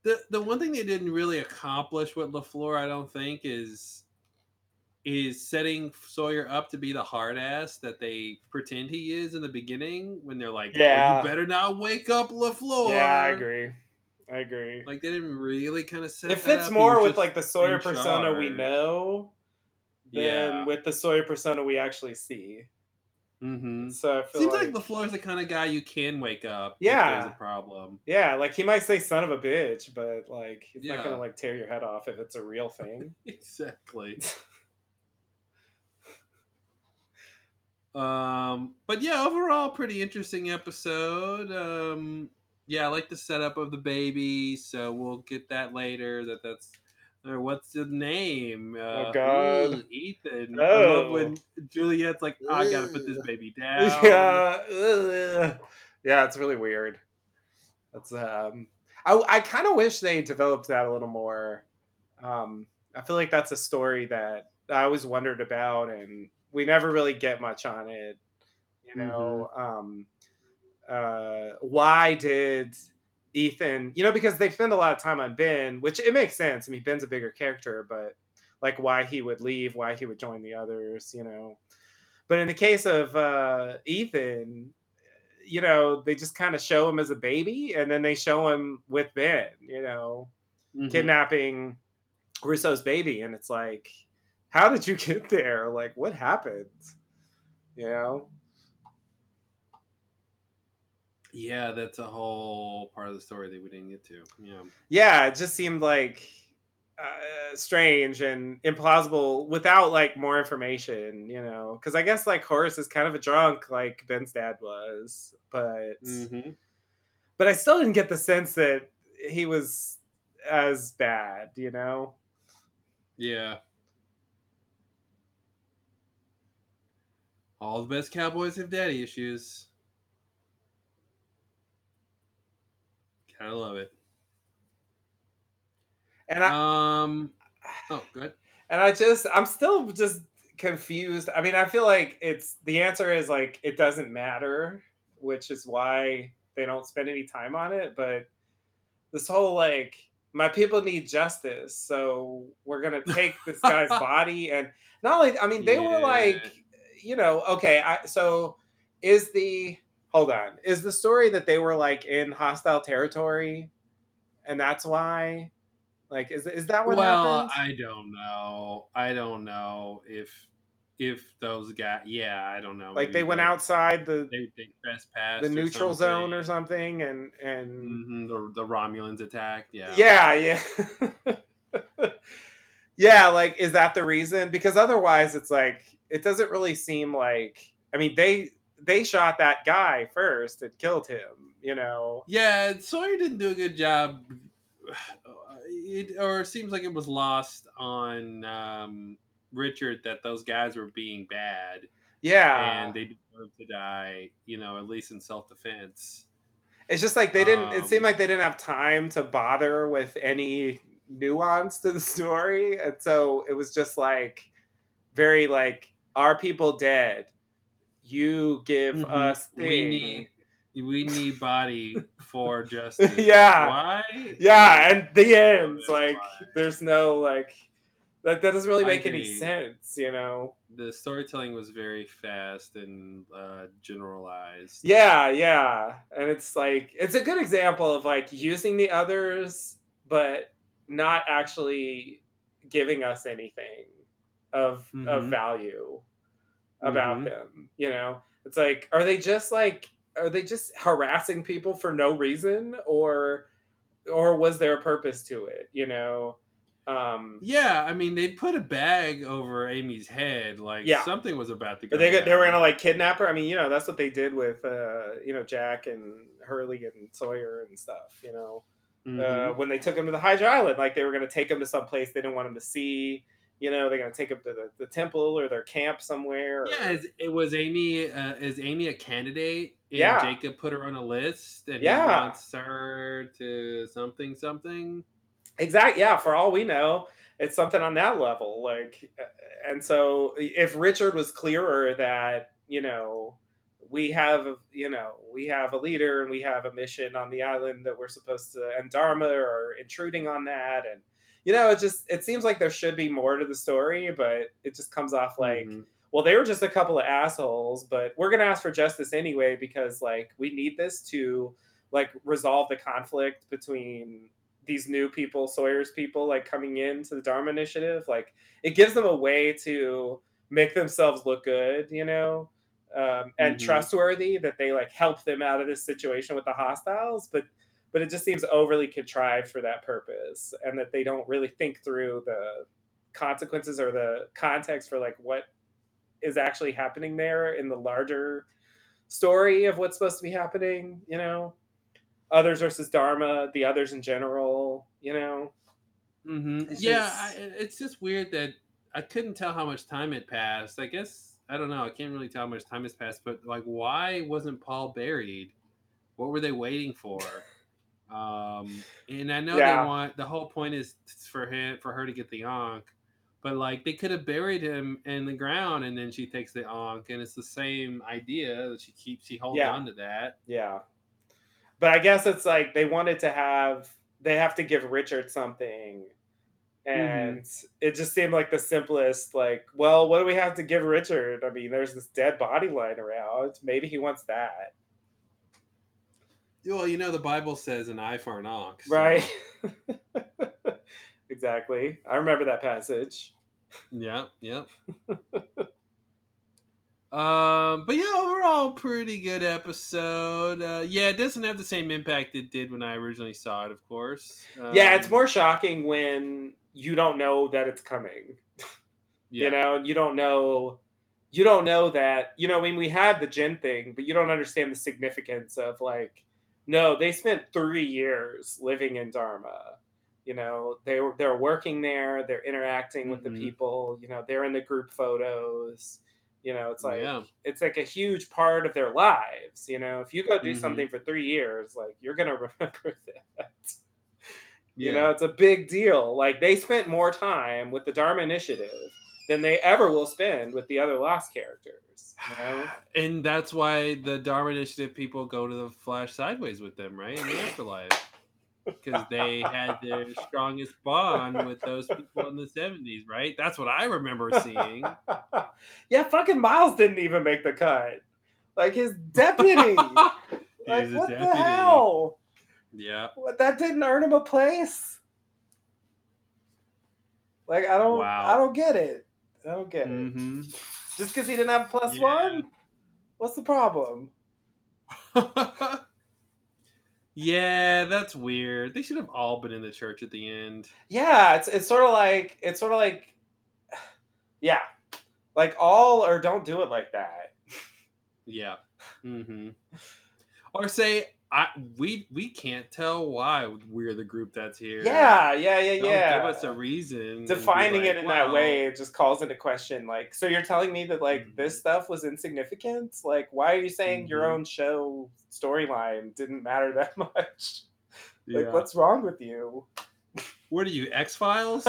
the the one thing they didn't really accomplish with Lafleur, I don't think, is is setting Sawyer up to be the hard ass that they pretend he is in the beginning when they're like, "Oh, Yeah. you better not wake up Lafleur." yeah, I agree. I agree. Like they didn't really kind of set. It fits. More with like the Sawyer persona we know than Yeah. with the Sawyer persona we actually see. Mm-hmm. So I feel Seems like, like, Lafleur's the kind of guy you can wake up. Yeah. there's a problem. yeah, like he might say "son of a bitch," but like he's not gonna like tear your head off if it's a real thing. Exactly. um, but yeah, overall, pretty interesting episode. Um, yeah, I like the setup of the baby, so we'll get that later. That that's or what's the name? Uh, God. ooh, Ethan. I love Oh. when Juliet's like, I gotta put this baby down. yeah, yeah, it's really weird. That's um, I I kind of wish they developed that a little more. Um, I feel like that's a story that I always wondered about, and we never really get much on it. You know, um, uh, why did Ethan? You know, because they spend a lot of time on Ben, which it makes sense. I mean, Ben's a bigger character, but like why he would leave, why he would join the others, you know. But in the case of uh, Ethan, you know, they just kind of show him as a baby, and then they show him with Ben, you know, Mhm. kidnapping Rousseau's baby, and it's like, how did you get there? Like, what happened? You know? Yeah, that's a whole part of the story that we didn't get to. Yeah. Yeah, it just seemed like uh, strange and implausible without like more information, you know. Because I guess like Horace is kind of a drunk, like Ben's dad was, but Mm-hmm. but I still didn't get the sense that he was as bad, you know. Yeah. All the best cowboys have daddy issues. Gotta love it. And I Um. Oh, good. and I just I'm still just confused. I mean, I feel like it's the answer is like it doesn't matter, which is why they don't spend any time on it. But this whole like my people need justice, so we're gonna take this guy's body and not only I mean they were like you know okay I so is the hold on is the story that they were like in hostile territory and that's why like is is that what well, happened? I don't know. I don't know if if those guys. Yeah, I don't know. like they went like outside the They, they trespassed. the neutral zone or something and and Mhm, the, the Romulans attacked. Yeah. yeah yeah yeah like is that the reason because otherwise it's like it doesn't really seem like i mean they they shot that guy first and killed him you know Yeah, Sawyer didn't do a good job. It, or it seems like it was lost on um, Richard that those guys were being bad yeah and they deserved to die. You know, at least in self defense. it's just like they didn't it seemed Um, like they didn't have time to bother with any nuance to the story and so it was just like very like are people dead you give Mhm. us We need we need body for justice. Yeah. Why? yeah and the ends like why. there's no like that, that doesn't really make any agree. sense you know The storytelling was very fast and uh, generalized. yeah yeah and it's like it's a good example of like using the others but not actually giving us anything of of Mhm. value about Mhm. them you know it's like are they just like are they just harassing people for no reason or or was there a purpose to it you know um Yeah, I mean, they put a bag over Amy's head, like Yeah. something was about to go. They they were gonna like kidnap her. I mean, you know, that's what they did with uh, you know, Jack and Hurley and Sawyer and stuff, you know. Uh, Mhm. when they took him to the Hydra Island, like they were gonna take him to some place they didn't want him to see. You know, they're gonna take up to the, the temple or their camp somewhere. or- Yeah, is, it was Amy. Uh, is Amy a candidate? And Yeah. Jacob put her on a list, and Yeah. he wants her to something something. Exactly. Yeah. For all we know, it's something on that level like and so if richard was clearer that you know we have you know we have a leader and we have a mission on the island that we're supposed to and dharma are intruding on that and you know it just it seems like there should be more to the story but it just comes off like Mhm. well they were just a couple of assholes but we're gonna ask for justice anyway because like we need this to like resolve the conflict between these new people sawyer's people like coming into the dharma initiative like it gives them a way to make themselves look good you know um, and Mhm. trustworthy that they like help them out of this situation with the hostiles but but it just seems overly contrived for that purpose and that they don't really think through the consequences or the context for like what is actually happening there in the larger story of what's supposed to be happening you know others versus dharma the others in general you know Mhm. It's Yeah, just- I, it's just weird that I couldn't tell how much time had passed. I guess I don't know. I can't really tell how much time has passed. But like, why wasn't Paul buried? What were they waiting for? Um, and I know Yeah. they want the whole point is for him for her to get the ankh, but like they could have buried him in the ground and then she takes the ankh, and it's the same idea that she keeps she holds Yeah. on to that. Yeah. But I guess it's like they wanted to have they have to give Richard something. And it just seemed like the simplest, like, well, what do we have to give Richard? I mean, there's this dead body lying around. Maybe he wants that. Well, you know the Bible says an eye for an ox, so- Right. exactly. I remember that passage. Yep, yep. um, but yeah, overall, pretty good episode. Uh, yeah, it doesn't have the same impact it did when I originally saw it, of course. yeah, it's Um, more shocking when you don't know that it's coming. Yeah. You know, you don't know you don't know that, you know, I mean we had the Jin thing, but you don't understand the significance of like no, they spent 3 years living in Dharma. You know, they were they're working there, they're interacting with the Mhm. people, you know, they're in the group photos. You know, it's like Yeah. it's like a huge part of their lives, you know. If you go do Mhm. something for 3 years, like you're going to remember that. You Yeah. know, it's a big deal. Like they spent more time with the Dharma Initiative than they ever will spend with the other Lost characters. You know? And that's why the Dharma Initiative people go to the Flash sideways with them, right? In the afterlife. Because they had their strongest bond with those people in the 70s, right? That's what I remember seeing. yeah, fucking Miles didn't even make the cut. Like his deputy. like what the hell? Yeah. What that didn't earn him a place? Like I don't Wow. I don't get it. I don't get it. Mm-hmm. Just because he didn't have a plus Yeah. one? What's the problem? yeah, that's weird. They should have all been in the church at the end. Yeah, it's it's sort of like it's sort of like yeah. Like all or don't do it like that. Yeah. Mm-hmm. Or say I we we can't tell why we're the group that's here. Yeah, yeah, yeah, Don't yeah. Give us a reason. Defining like, it in that way it just calls into question like so you're telling me that like Mhm. this stuff was insignificant? Like why are you saying your Mhm. own show storyline didn't matter that much? Like yeah. what's wrong with you? What are you, X Files?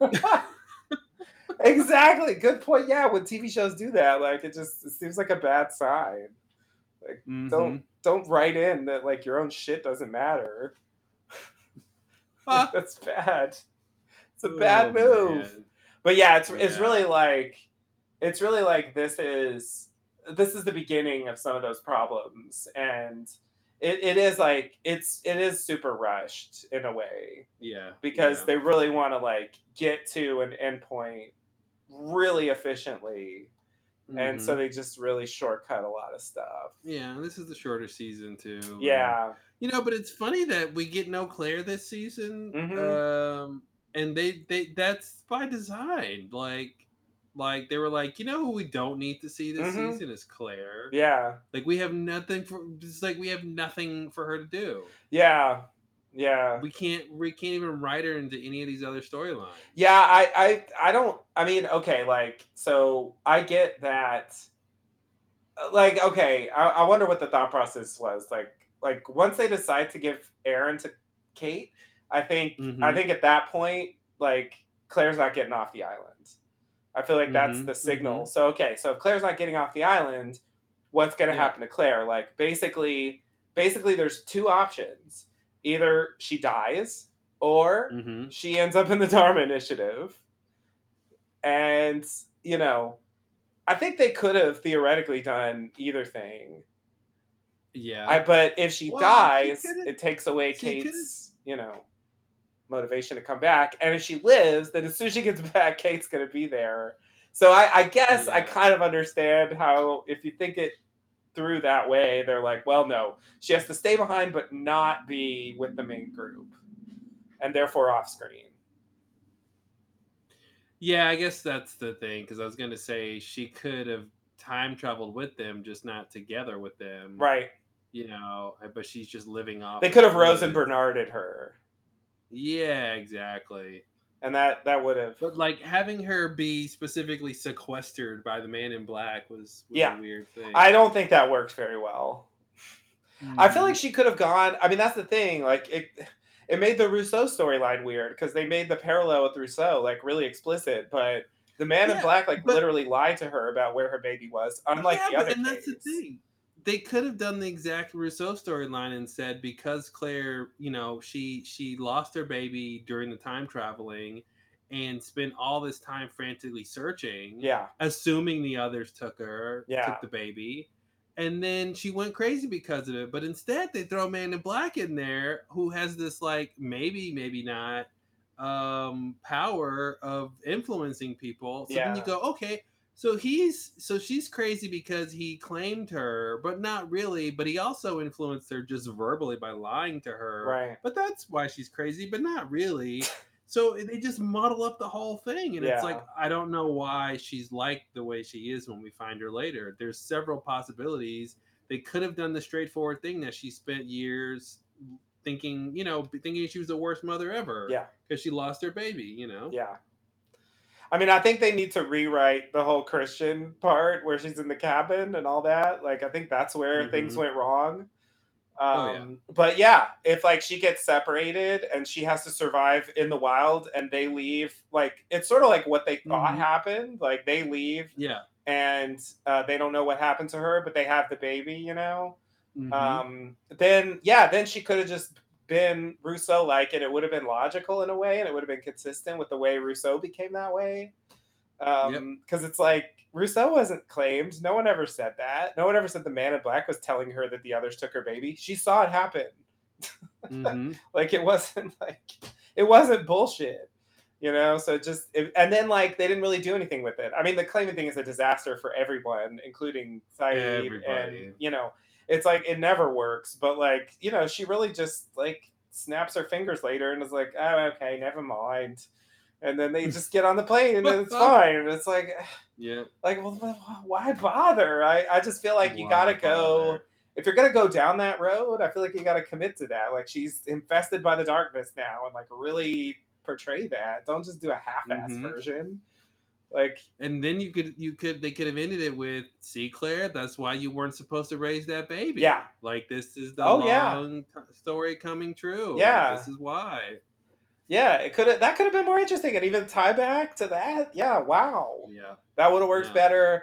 exactly. Good point. Yeah, when TV shows do that, like it just it seems like a bad sign. Like Mm-hmm. don't don't write in that like your own shit doesn't matter. That's bad. It's a oh, bad Oh, move. man. But yeah, it's it's really like it's really like this is this is the beginning of some of those problems and it, it is like it's it is super rushed in a way Yeah. because yeah. they really want to like get to an endpoint really efficiently and so Mhm. they just really shortcut a lot of stuff Yeah, this is the shorter season too. yeah You know, but it's funny that we get no Claire this season. Mhm. Um and they they that's by design. Like like they were like, you know who we don't need to see this Mhm. season is Claire. yeah Like we have nothing for it's like we have nothing for her to do. yeah yeah We can't we can't even write her into any of these other storylines. Yeah, I, I, I don't. I mean, okay, like, so I get that. uh, Like, okay, I, I wonder what the thought process was. Like, like once they decide to give Aaron to Kate, I think, I Mhm. think at that point like Claire's not getting off the island. I feel like that's Mhm, the signal. So okay, so if Claire's not getting off the island, what's going to Yeah. happen to Claire? Like basically, basically, there's two options: either she dies, or Mhm. she ends up in the Dharma Initiative. And you know, I think they could have theoretically done either thing. Yeah. I but if she Well, dies, could've- it takes away she Kate's, you know, motivation to come back. And if she lives, then as soon as she gets back, Kate's gonna be there. So I, I guess I kind of understand how if you think it through that way, they're like, well, no, she has to stay behind but not be with the main group, and therefore off screen. Yeah, I guess that's the thing because I was going to say she could have time traveled with them, just not together with them. Right. You know, but she's just living off. They could have Rose and. Bernarded her, Yeah, exactly. And that that would have. But like having her be specifically sequestered by the man in black was, was Yeah. a weird thing. I don't think that worked very well. I feel like mm. she could have gone. I mean, that's the thing. Like it, it made the Rousseau storyline weird because they made the parallel with Rousseau like really explicit. But the man in black like but- literally lied to her about where her baby was, unlike yeah, the but- other and that's the thing. They could have done the exact Rousseau storyline and said because Claire, you know, she she lost her baby during the time traveling and spent all this time frantically searching, Yeah, assuming the others took her, Yeah. took the baby. And then she went crazy because of it. But instead they throw Man in Black in there who has this like maybe, maybe not um power of influencing people. So then you go, okay, so he's so she's crazy because he claimed her, but not really. But he also influenced her just verbally by lying to her. right. But that's why she's crazy, but not really. So they just muddle up the whole thing, and it's like I don't know why she's like the way she is when we find her later. There's several possibilities. They could have done the straightforward thing that she spent years thinking, you know, thinking she was the worst mother ever. Yeah. because she lost her baby. You know. Yeah. I mean, I think they need to rewrite the whole Christian part where she's in the cabin and all that. Like, I think that's where things Mhm. went wrong. Um, Oh, yeah. But yeah, if like she gets separated and she has to survive in the wild and they leave, like it's sort of like what they thought Mhm. happened. Like they leave Yeah. and uh, they don't know what happened to her, but they have the baby, you know. Mhm. Um, then yeah, then she could have just been Rousseau like, and it would have been logical in a way, and it would have been consistent with the way Rousseau became that way. Um, because it's like Rousseau wasn't claimed. No one ever said that. No one ever said the man in black was telling her that the others took her baby. She saw it happen. Mhm. Like it wasn't like it wasn't bullshit. You know, so just it, and then like they didn't really do anything with it. I mean, the claiming thing is a disaster for everyone, including Sayid, and you know, it's like it never works. But like you know, she really just like snaps her fingers later and is like, oh okay, never mind. And then they just get on the plane and it's fine. And it's like, Yeah. like well, why bother? I I just feel like you Why gotta go if you're gonna go down that road, I feel like you gotta commit to that. Like she's infested by the darkness now, and like really portray that. Don't just do a half-ass Mhm. version. Like And then you could you could they could have ended it with see Claire, that's why you weren't supposed to raise that baby. Yeah. Like this is the Oh, yeah. long t- story coming true. Like, Yeah. this is why. yeah, it could have that could have been more interesting, and even tie back to that. Yeah, wow, Yeah. that would have worked Yeah. better.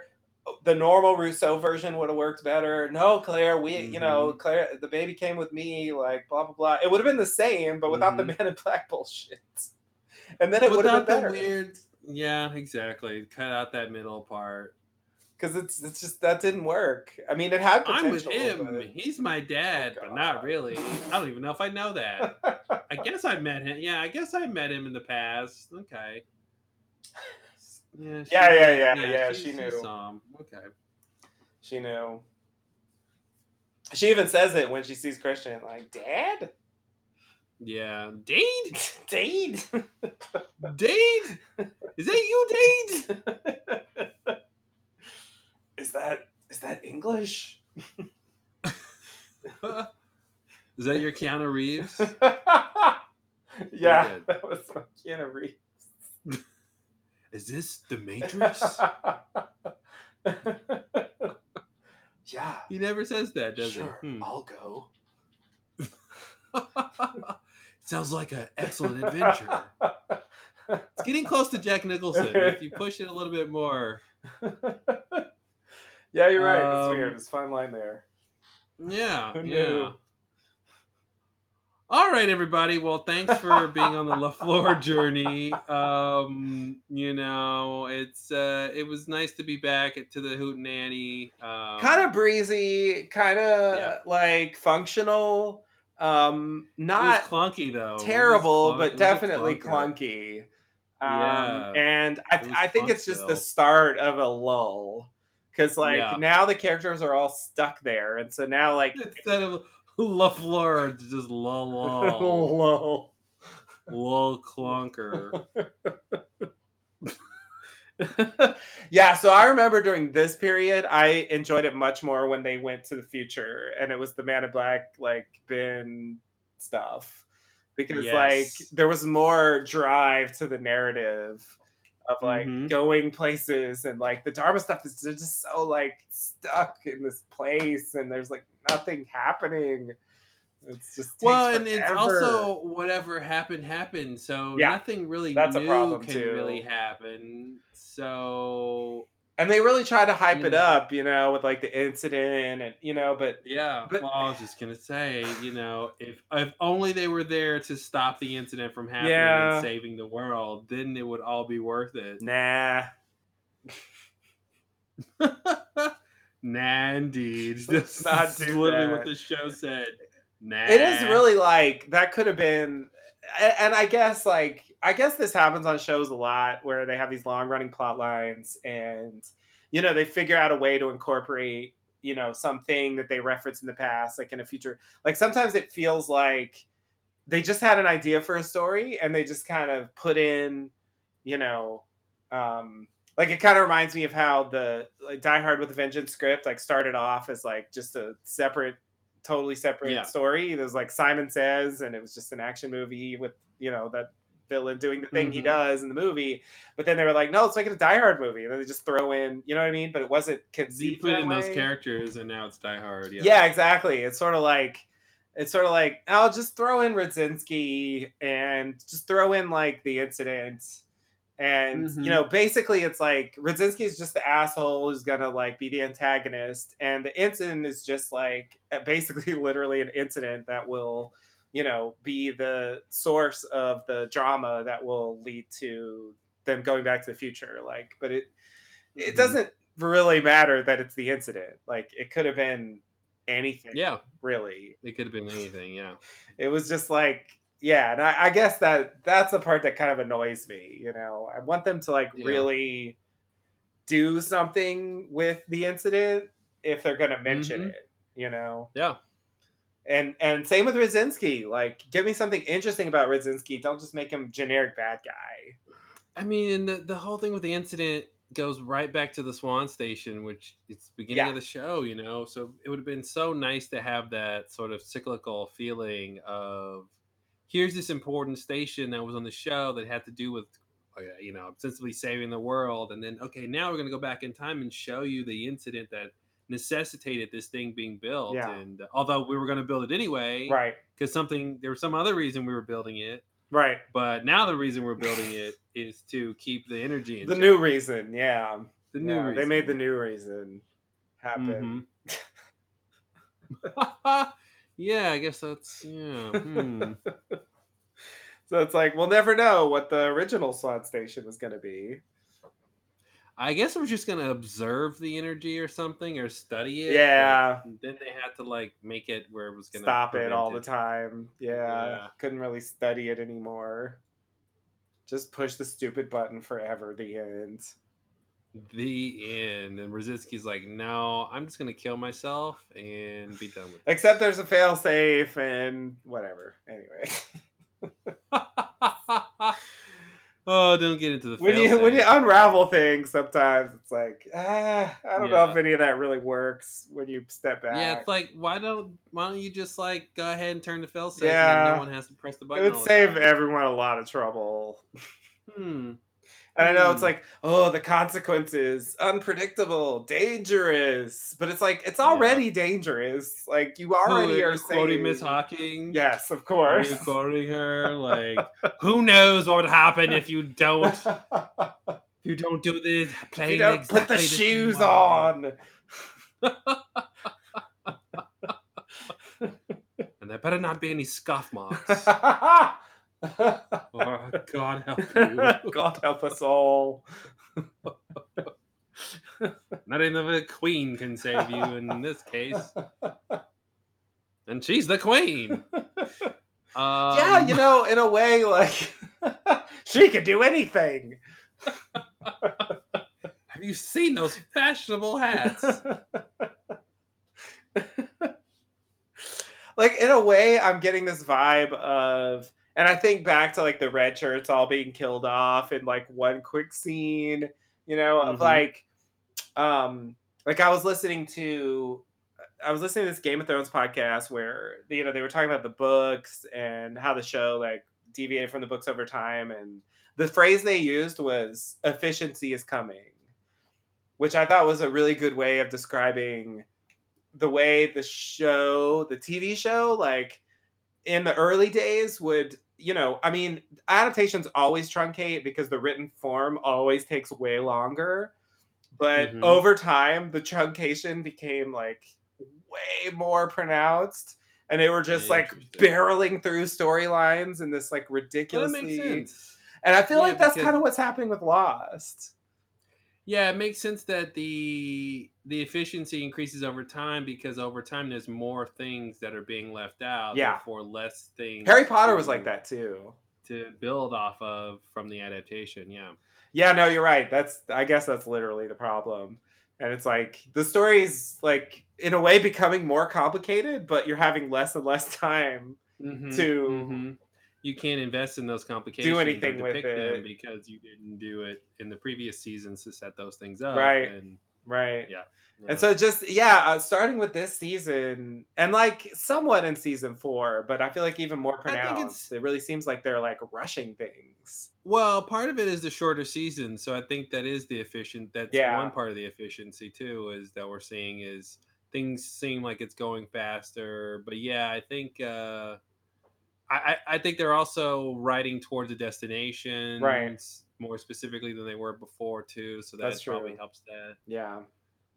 The normal Rousseau version would have worked better. No, Claire, we, you know, Mm-hmm. Claire, the baby came with me. Like blah blah blah. It would have been the same, but without the Mhm. man in black bullshit. And then it would have been better. weird Yeah, exactly. Cut out that middle part. because it's it's just that didn't work. I mean, it had I'm with potential. him. but- He's my oh dad, but not really. I don't even know if I know that. I guess I met him. Yeah, I guess I met him in the past. Okay. Yeah, she, Yeah, yeah, yeah, yeah, she she knew. saw him. Okay. She knew. She even says it when she sees Christian, like, Dad? Yeah. Dade? Dade? Dade? Is that you, Dade? is that is that English? Is that your Keanu Reeves? yeah, that was my Keanu Reeves. Is this the Matrix? yeah, he never says that, does sure, he? Hmm. I'll go. Sounds like an excellent adventure. It's getting close to Jack Nicholson. If you push it a little bit more, yeah, you're right. It's Um, weird. It's a fine line there. yeah, yeah. All right, everybody. Well, thanks for being on the LaFleur journey. Um, you know, it's uh, it was nice to be back at, to the Hootenanny. Um, kind of breezy, kind of Yeah. like functional. Um, not clunky though. Terrible, clunk- it but definitely clunky. Um, Yeah. and I, I think it's just still. the start of a lull because like Yeah. now the characters are all stuck there, and so now like Instead of LaFleur, it's just lol lull. lol clunker. yeah, so I remember during this period, I enjoyed it much more when they went to the future and it was the Man in Black like bin stuff because like there was more drive to the narrative of like Mhm. going places and like the Dharma stuff is just so like stuck in this place and there's like nothing happening. It's just Well, and it's also whatever happened happened. So Yeah, nothing really that's a problem, can too. really happen. So and they really try to hype it know. up, you know, with like the incident and you know, but yeah. But- well, I was just gonna say, you know, if if only they were there to stop the incident from happening Yeah. and saving the world, then it would all be worth it. nah. nah, indeed. That's not literally that. what the show said. Nah. It is really like that could have been and I guess like I guess this happens on shows a lot where they have these long running plot lines and you know they figure out a way to incorporate you know something that they referenced in the past like in a future like sometimes it feels like they just had an idea for a story and they just kind of put in you know um like it kind of reminds me of how the like Die Hard with a Vengeance script like started off as like just a separate totally separate Yeah. story. Was like Simon Says, and it was just an action movie with you know that villain doing the thing he Mhm. does in the movie. But then they were like, no, let's make it a Die Hard movie, and then they just throw in, you know what I mean? But it wasn't you conceived put that in those characters and now it's Die Hard. Yeah. Yeah, exactly. It's sort of like it's sort of like I'll just throw in Radzinsky and just throw in like the incident. And Mhm. you know, basically it's like Radzinsky is just the asshole who's gonna like be the antagonist, and the incident is just like basically literally an incident that will, you know, be the source of the drama that will lead to them going back to the future. Like, but it it Mhm. doesn't really matter that it's the incident. Like it could have been anything. Yeah. Really. It could have been anything. Yeah. It was just like, yeah, and I, I guess that that's the part that kind of annoys me. You know, I want them to like Yeah. really do something with the incident if they're gonna mention Mhm. it, you know. Yeah. And and same with Radzinsky. Like, give me something interesting about Radzinsky. Don't just make him generic bad guy. I mean, the, the whole thing with the incident goes right back to the Swan Station, which it's the beginning Yeah. of the show, you know. So it would have been so nice to have that sort of cyclical feeling of here's this important station that was on the show that had to do with, uh, you know, ostensibly saving the world, and then okay, now we're going to go back in time and show you the incident that necessitated this thing being built. Yeah. And uh, although we were going to build it anyway, Right. Because something there was some other reason we were building it. Right. But now the reason we're building it is to keep the energy in The check. new reason, yeah. The new Yeah, They made the new reason happen. Mhm. yeah, I guess that's yeah. hmm. So it's like we'll never know what the original Swan Station was going to be. I guess we're just gonna observe the energy or something or study it. Yeah. then they had to like make it where it was gonna Stop it all the time. Yeah, Yeah. couldn't really study it anymore. Just push the stupid button forever. The end. The end. And Radzinsky's like, no, I'm just gonna kill myself and be done with it. Except there's a fail safe and whatever. Anyway, oh, don't get into the when you when you unravel things, sometimes it's like ah, I don't know if any of that really works when you step back. Yeah, it's like why don't why don't you just like go ahead and turn the fail safe Yeah. no one has to press the button. it would save time? everyone a lot of trouble. Hmm. And I know it's Hmm. like, oh, the consequences, unpredictable, dangerous. But it's like it's already dangerous. Like you already are you quoting Miss Hawking. Yes, of Are course. you quoting her? Like, who knows what would happen if you don't? If you don't do this. you Play don't put the exactly shoes on. and there better not be any scuff marks. Oh, God help you. God help us all. Not even the queen can save you in this case. And she's the queen. Um, yeah, you know, in a way, like she could do anything. Have you seen those fashionable hats? like in a way, I'm getting this vibe of, and I think back to like the red shirts all being killed off in like one quick scene, you know, of Mhm. like, um, like I was listening to, I was listening to this Game of Thrones podcast where you know they were talking about the books and how the show like deviated from the books over time, and the phrase they used was "efficiency is coming," which I thought was a really good way of describing the way the show, the TV show, like in the early days would, you know, I mean, adaptations always truncate because the written form always takes way longer. But Mhm. over time, the truncation became like way more pronounced. And they were just like barreling through storylines in this like ridiculously. And I feel Yeah, like that's because- kind of what's happening with Lost. Yeah, it makes sense that the the efficiency increases over time because over time there's more things that are being left out. Yeah. Therefore, less things. Harry Potter was like that too. to build off of from the adaptation. Yeah. Yeah, no, you're right. That's I guess that's literally the problem. And it's like the story's like in a way becoming more complicated, but you're having less and less time Mhm, to mhm. You can't invest in those complications Do anything with it. because you didn't do it in the previous seasons to set those things up. Right. And right. yeah. And so just yeah, uh, starting with this season and like somewhat in season 4, but I feel like even more think it's- pronounced. It really seems like they're like rushing things. Well, part of it is the shorter season, so I think that is the efficient. That's Yeah. one part of the efficiency too, is that we're seeing is things seem like it's going faster. But yeah, I think uh, I I think they're also riding towards a destination, More specifically than they were before too, so that That's probably true. helps that. Yeah.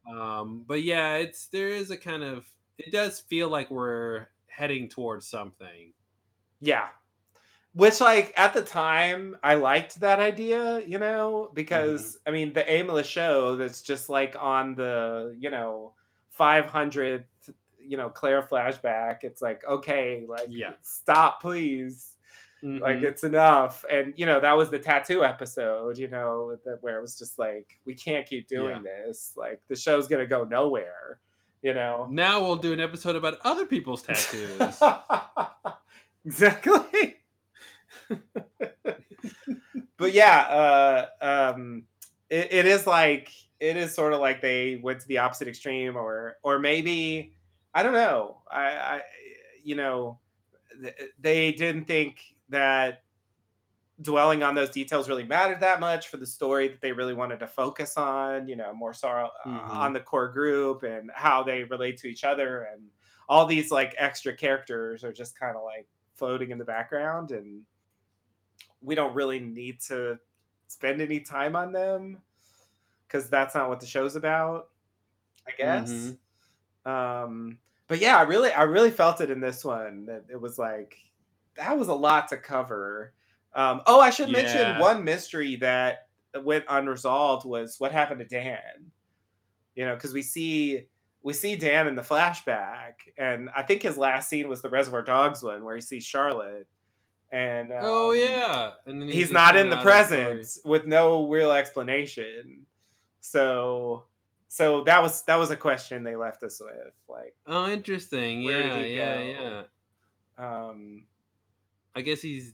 Um, but yeah, it's there is a kind of it does feel like we're heading towards something. Yeah. Which like at the time I liked that idea, you know, because I mean the aim of the show that's just like on the, you know, 500th, you know, Claire flashback. It's like, okay, like Yeah. stop please. Like Mhm. it's enough. And you know, that was the tattoo episode, you know, that where it was just like we can't keep doing this. Like the show's to go nowhere, you know. Now we'll do an episode about other people's tattoos. exactly. but yeah, uh, um, it, it is like it is sort of like they went to the opposite extreme, or or maybe I don't know. I, I you know, th- they didn't think that dwelling on those details really mattered that much for the story that they really wanted to focus on. You know, more sorrow uh, Mhm. on the core group and how they relate to each other and all these like extra characters are just kind of like floating in the background and we don't really need to spend any time on them because that's not what the show's about i guess Mhm. Um but yeah i really i really felt it in this one that it was like that was a lot to cover um oh i should mention Yeah. one mystery that went unresolved was what happened to dan you know because we see we see dan in the flashback and i think his last scene was the reservoir dogs one where he sees charlotte and oh um, yeah, and then he's just not in the out of the story. present with no real explanation so so that was that was a question they left us with like Oh, interesting. Yeah, yeah, go? yeah. um I guess he's.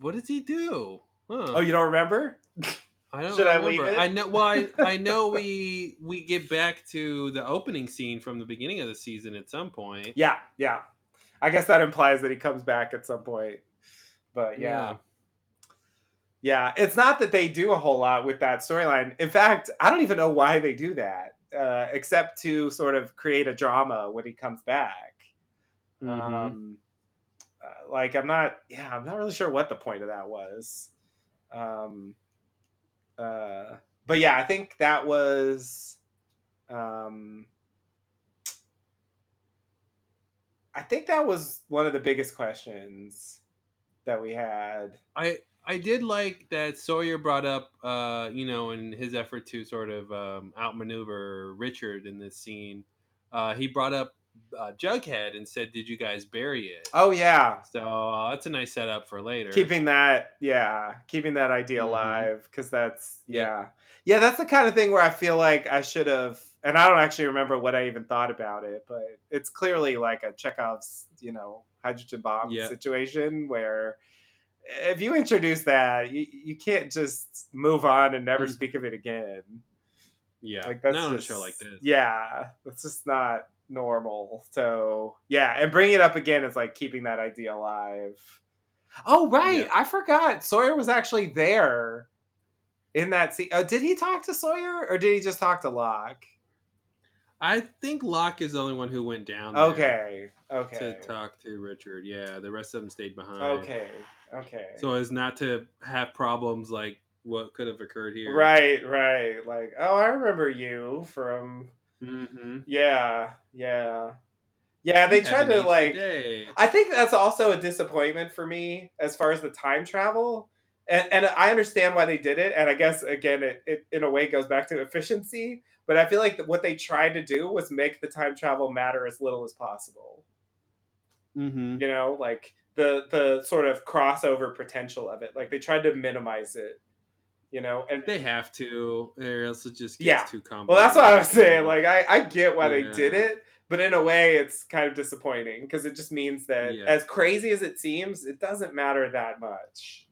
What does he do? Huh. oh you don't remember I don't should I remember. leave it? I know. Well, I, I know we we get back to the opening scene from the beginning of the season at some point. yeah yeah i guess that implies that he comes back at some point but yeah Yeah, it's not that they do a whole lot with that storyline. In fact, I don't even know why they do that, uh, except to sort of create a drama when he comes back. Mhm. Um, uh, like I'm not, yeah, I'm not really sure what the point of that was. Um, uh, but yeah, I think that was, um, I think that was one of the biggest questions that we had. I I did like that Sawyer brought up, uh, you know, in his effort to sort of um, outmaneuver Richard in this scene. Uh, he brought up uh, Jughead and said, "Did you guys bury it?" Oh yeah, So uh, that's a nice setup for later. keeping that yeah keeping that idea Mhm. alive because that's Yeah. yeah yeah that's the kind of thing where i feel like i should have and i don't actually remember what i even thought about it but it's clearly like a chekhov's you know hydrogen bomb Yeah. situation where if you introduce that you, you can't just move on and never Mm. speak of it again yeah, like that's not on a show like this. yeah that's just not normal so yeah and bringing it up again is like keeping that idea alive oh right Yeah. i forgot sawyer was actually there in that scene oh, did he talk to sawyer or did he just talk to locke I think Locke is the only one who went down. there okay Okay. To talk to Richard. Yeah, the rest of them stayed behind. okay okay So as not to have problems like what could have occurred here. right right like oh i remember you from Mm-hmm. yeah yeah yeah they tried to like Today. I think that's also a disappointment for me as far as the time travel. And, and I understand why they did it. And I guess, again, it, it in a way goes back to efficiency. But I feel like what they tried to do was make the time travel matter as little as possible. Mm-hmm. You know, like the the sort of crossover potential of it. Like they tried to minimize it. You know, and They have to, or else it just gets Yeah. too complicated. well, that's what I was saying. Like I, I get why they did it, but in a way, it's kind of disappointing because it just means that Yeah. as crazy as it seems, it doesn't matter that much.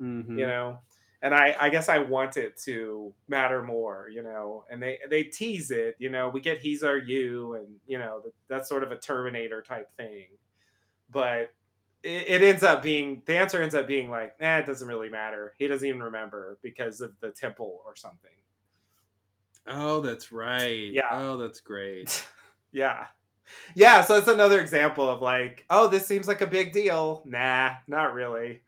Mhm. you know and i i guess i want it to matter more you know and they they tease it you know we get he's our you and you know that, that's sort of a terminator type thing but it, it ends up being the answer ends up being like nah it doesn't really matter he doesn't even remember because of the temple or something Oh, that's right. Yeah. Oh, that's great. yeah yeah so it's another example of like oh this seems like a big deal nah not really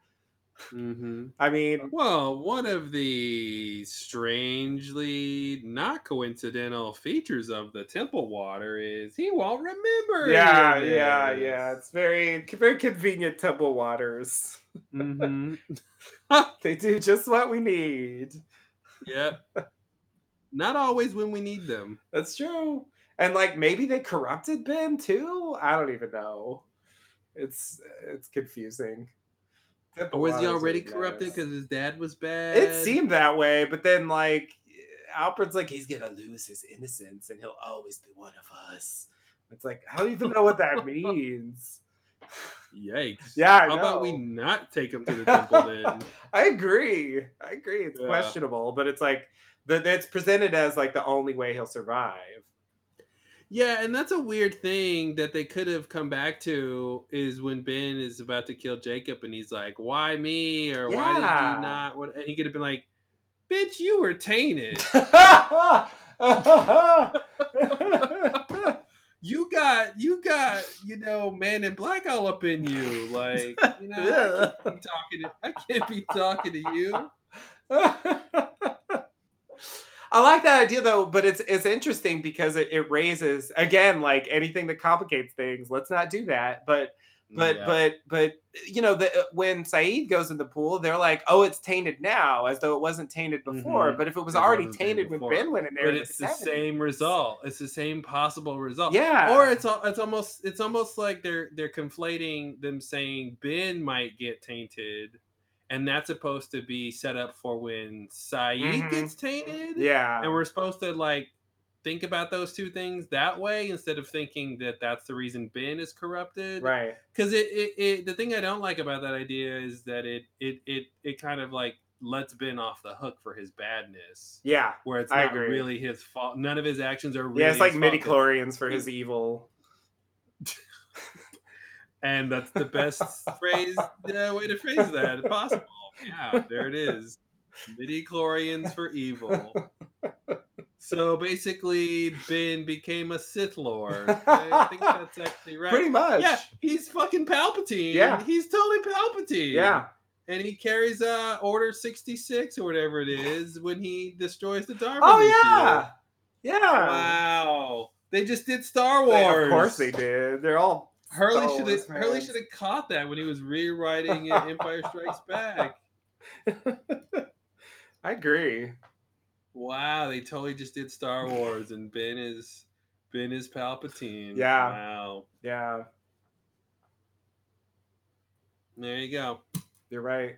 mm-hmm. i mean Well, one of the strangely not coincidental features of the temple water is he won't remember. yeah yeah yeah it's very very convenient temple waters Mhm. they do just what we need yep. Not always when we need them. that's true and like maybe they corrupted ben too i don't even know it's it's confusing Temple Or was he already corrupted because his dad was bad? it seemed that way but then like Alpert's like he's gonna lose his innocence and he'll always be one of us it's like how do you even know what that means Yikes. Yeah, How about we not take him to the temple then? I agree. I agree. It's Yeah. questionable, but it's like the, it's presented as like the only way he'll survive. Yeah, and that's a weird thing that they could have come back to is when Ben is about to kill Jacob and he's like, "Why me?" or "Why did you not?" What? And he could have been like, "Bitch, you were tainted. You got, you got, you know, man in black all up in you. Like, you know, I can't be talking to, I can't be talking to you." I like that idea though, but it's it's interesting because it, it raises again like anything that complicates things. Let's not do that. But but Yeah. but but you know the when Sayid goes in the pool, they're like, oh, it's tainted now, as though it wasn't tainted before. Mhm. But if it was It already tainted when. Ben went in there, but it's the 70s. same result. It's the same possible result. Yeah. Or it's it's almost it's almost like they're they're conflating them saying Ben might get tainted, and that's supposed to be set up for when Sayid Mhm. gets tainted. Yeah. And we're supposed to like think about those two things that way instead of thinking that that's the reason Ben is corrupted. Right. Because it, it, it the thing I don't like about that idea is that it it it it kind of like lets Ben off the hook for his badness. Yeah. Where it's I not agree. really his fault. None of his actions are really yeah, it's like midi chlorians for his evil. And that's the best phrase uh, way to phrase that possible. Yeah, there it is. Midi chlorians for evil. So basically, Ben became a Sith Lord. I think that's actually right. Pretty much. Yeah, he's fucking Palpatine. Yeah. he's totally Palpatine. Yeah. and he carries uh Order sixty six or whatever it is when he destroys the Dark. Oh yeah. Yeah. Wow, they just did Star Wars. They- of course they did. They're all Hurley oh, should have Hurley should have caught that when he was rewriting Empire Strikes Back. I agree. Wow, they totally just did Star Wars, and Ben is Ben is Palpatine. Yeah. Wow. Yeah. There you go. You're right.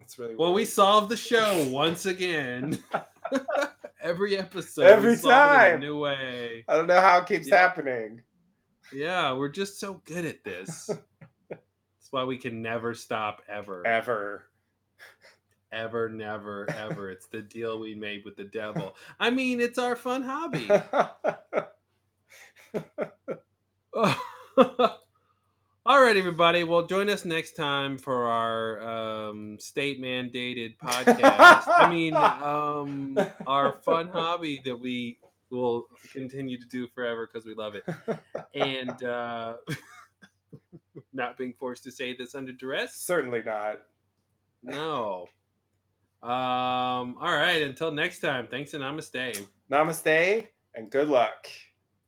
That's really Well, we solved the show once again. Every episode, Every we solve it in time. new way. I don't know how it keeps Yeah. happening. Yeah, we're just so good at this. That's why we can never stop ever. Ever. Ever, never, ever. It's the deal we made with the devil. I mean, it's our fun hobby. All right, everybody. Well, join us next time for our um, state mandated podcast. I mean, um, our fun hobby that we will continue to do forever because we love it. And uh, not being forced to say this under duress. Certainly not. No. Um, all right. Until next time. Thanks and namaste. Namaste and good luck.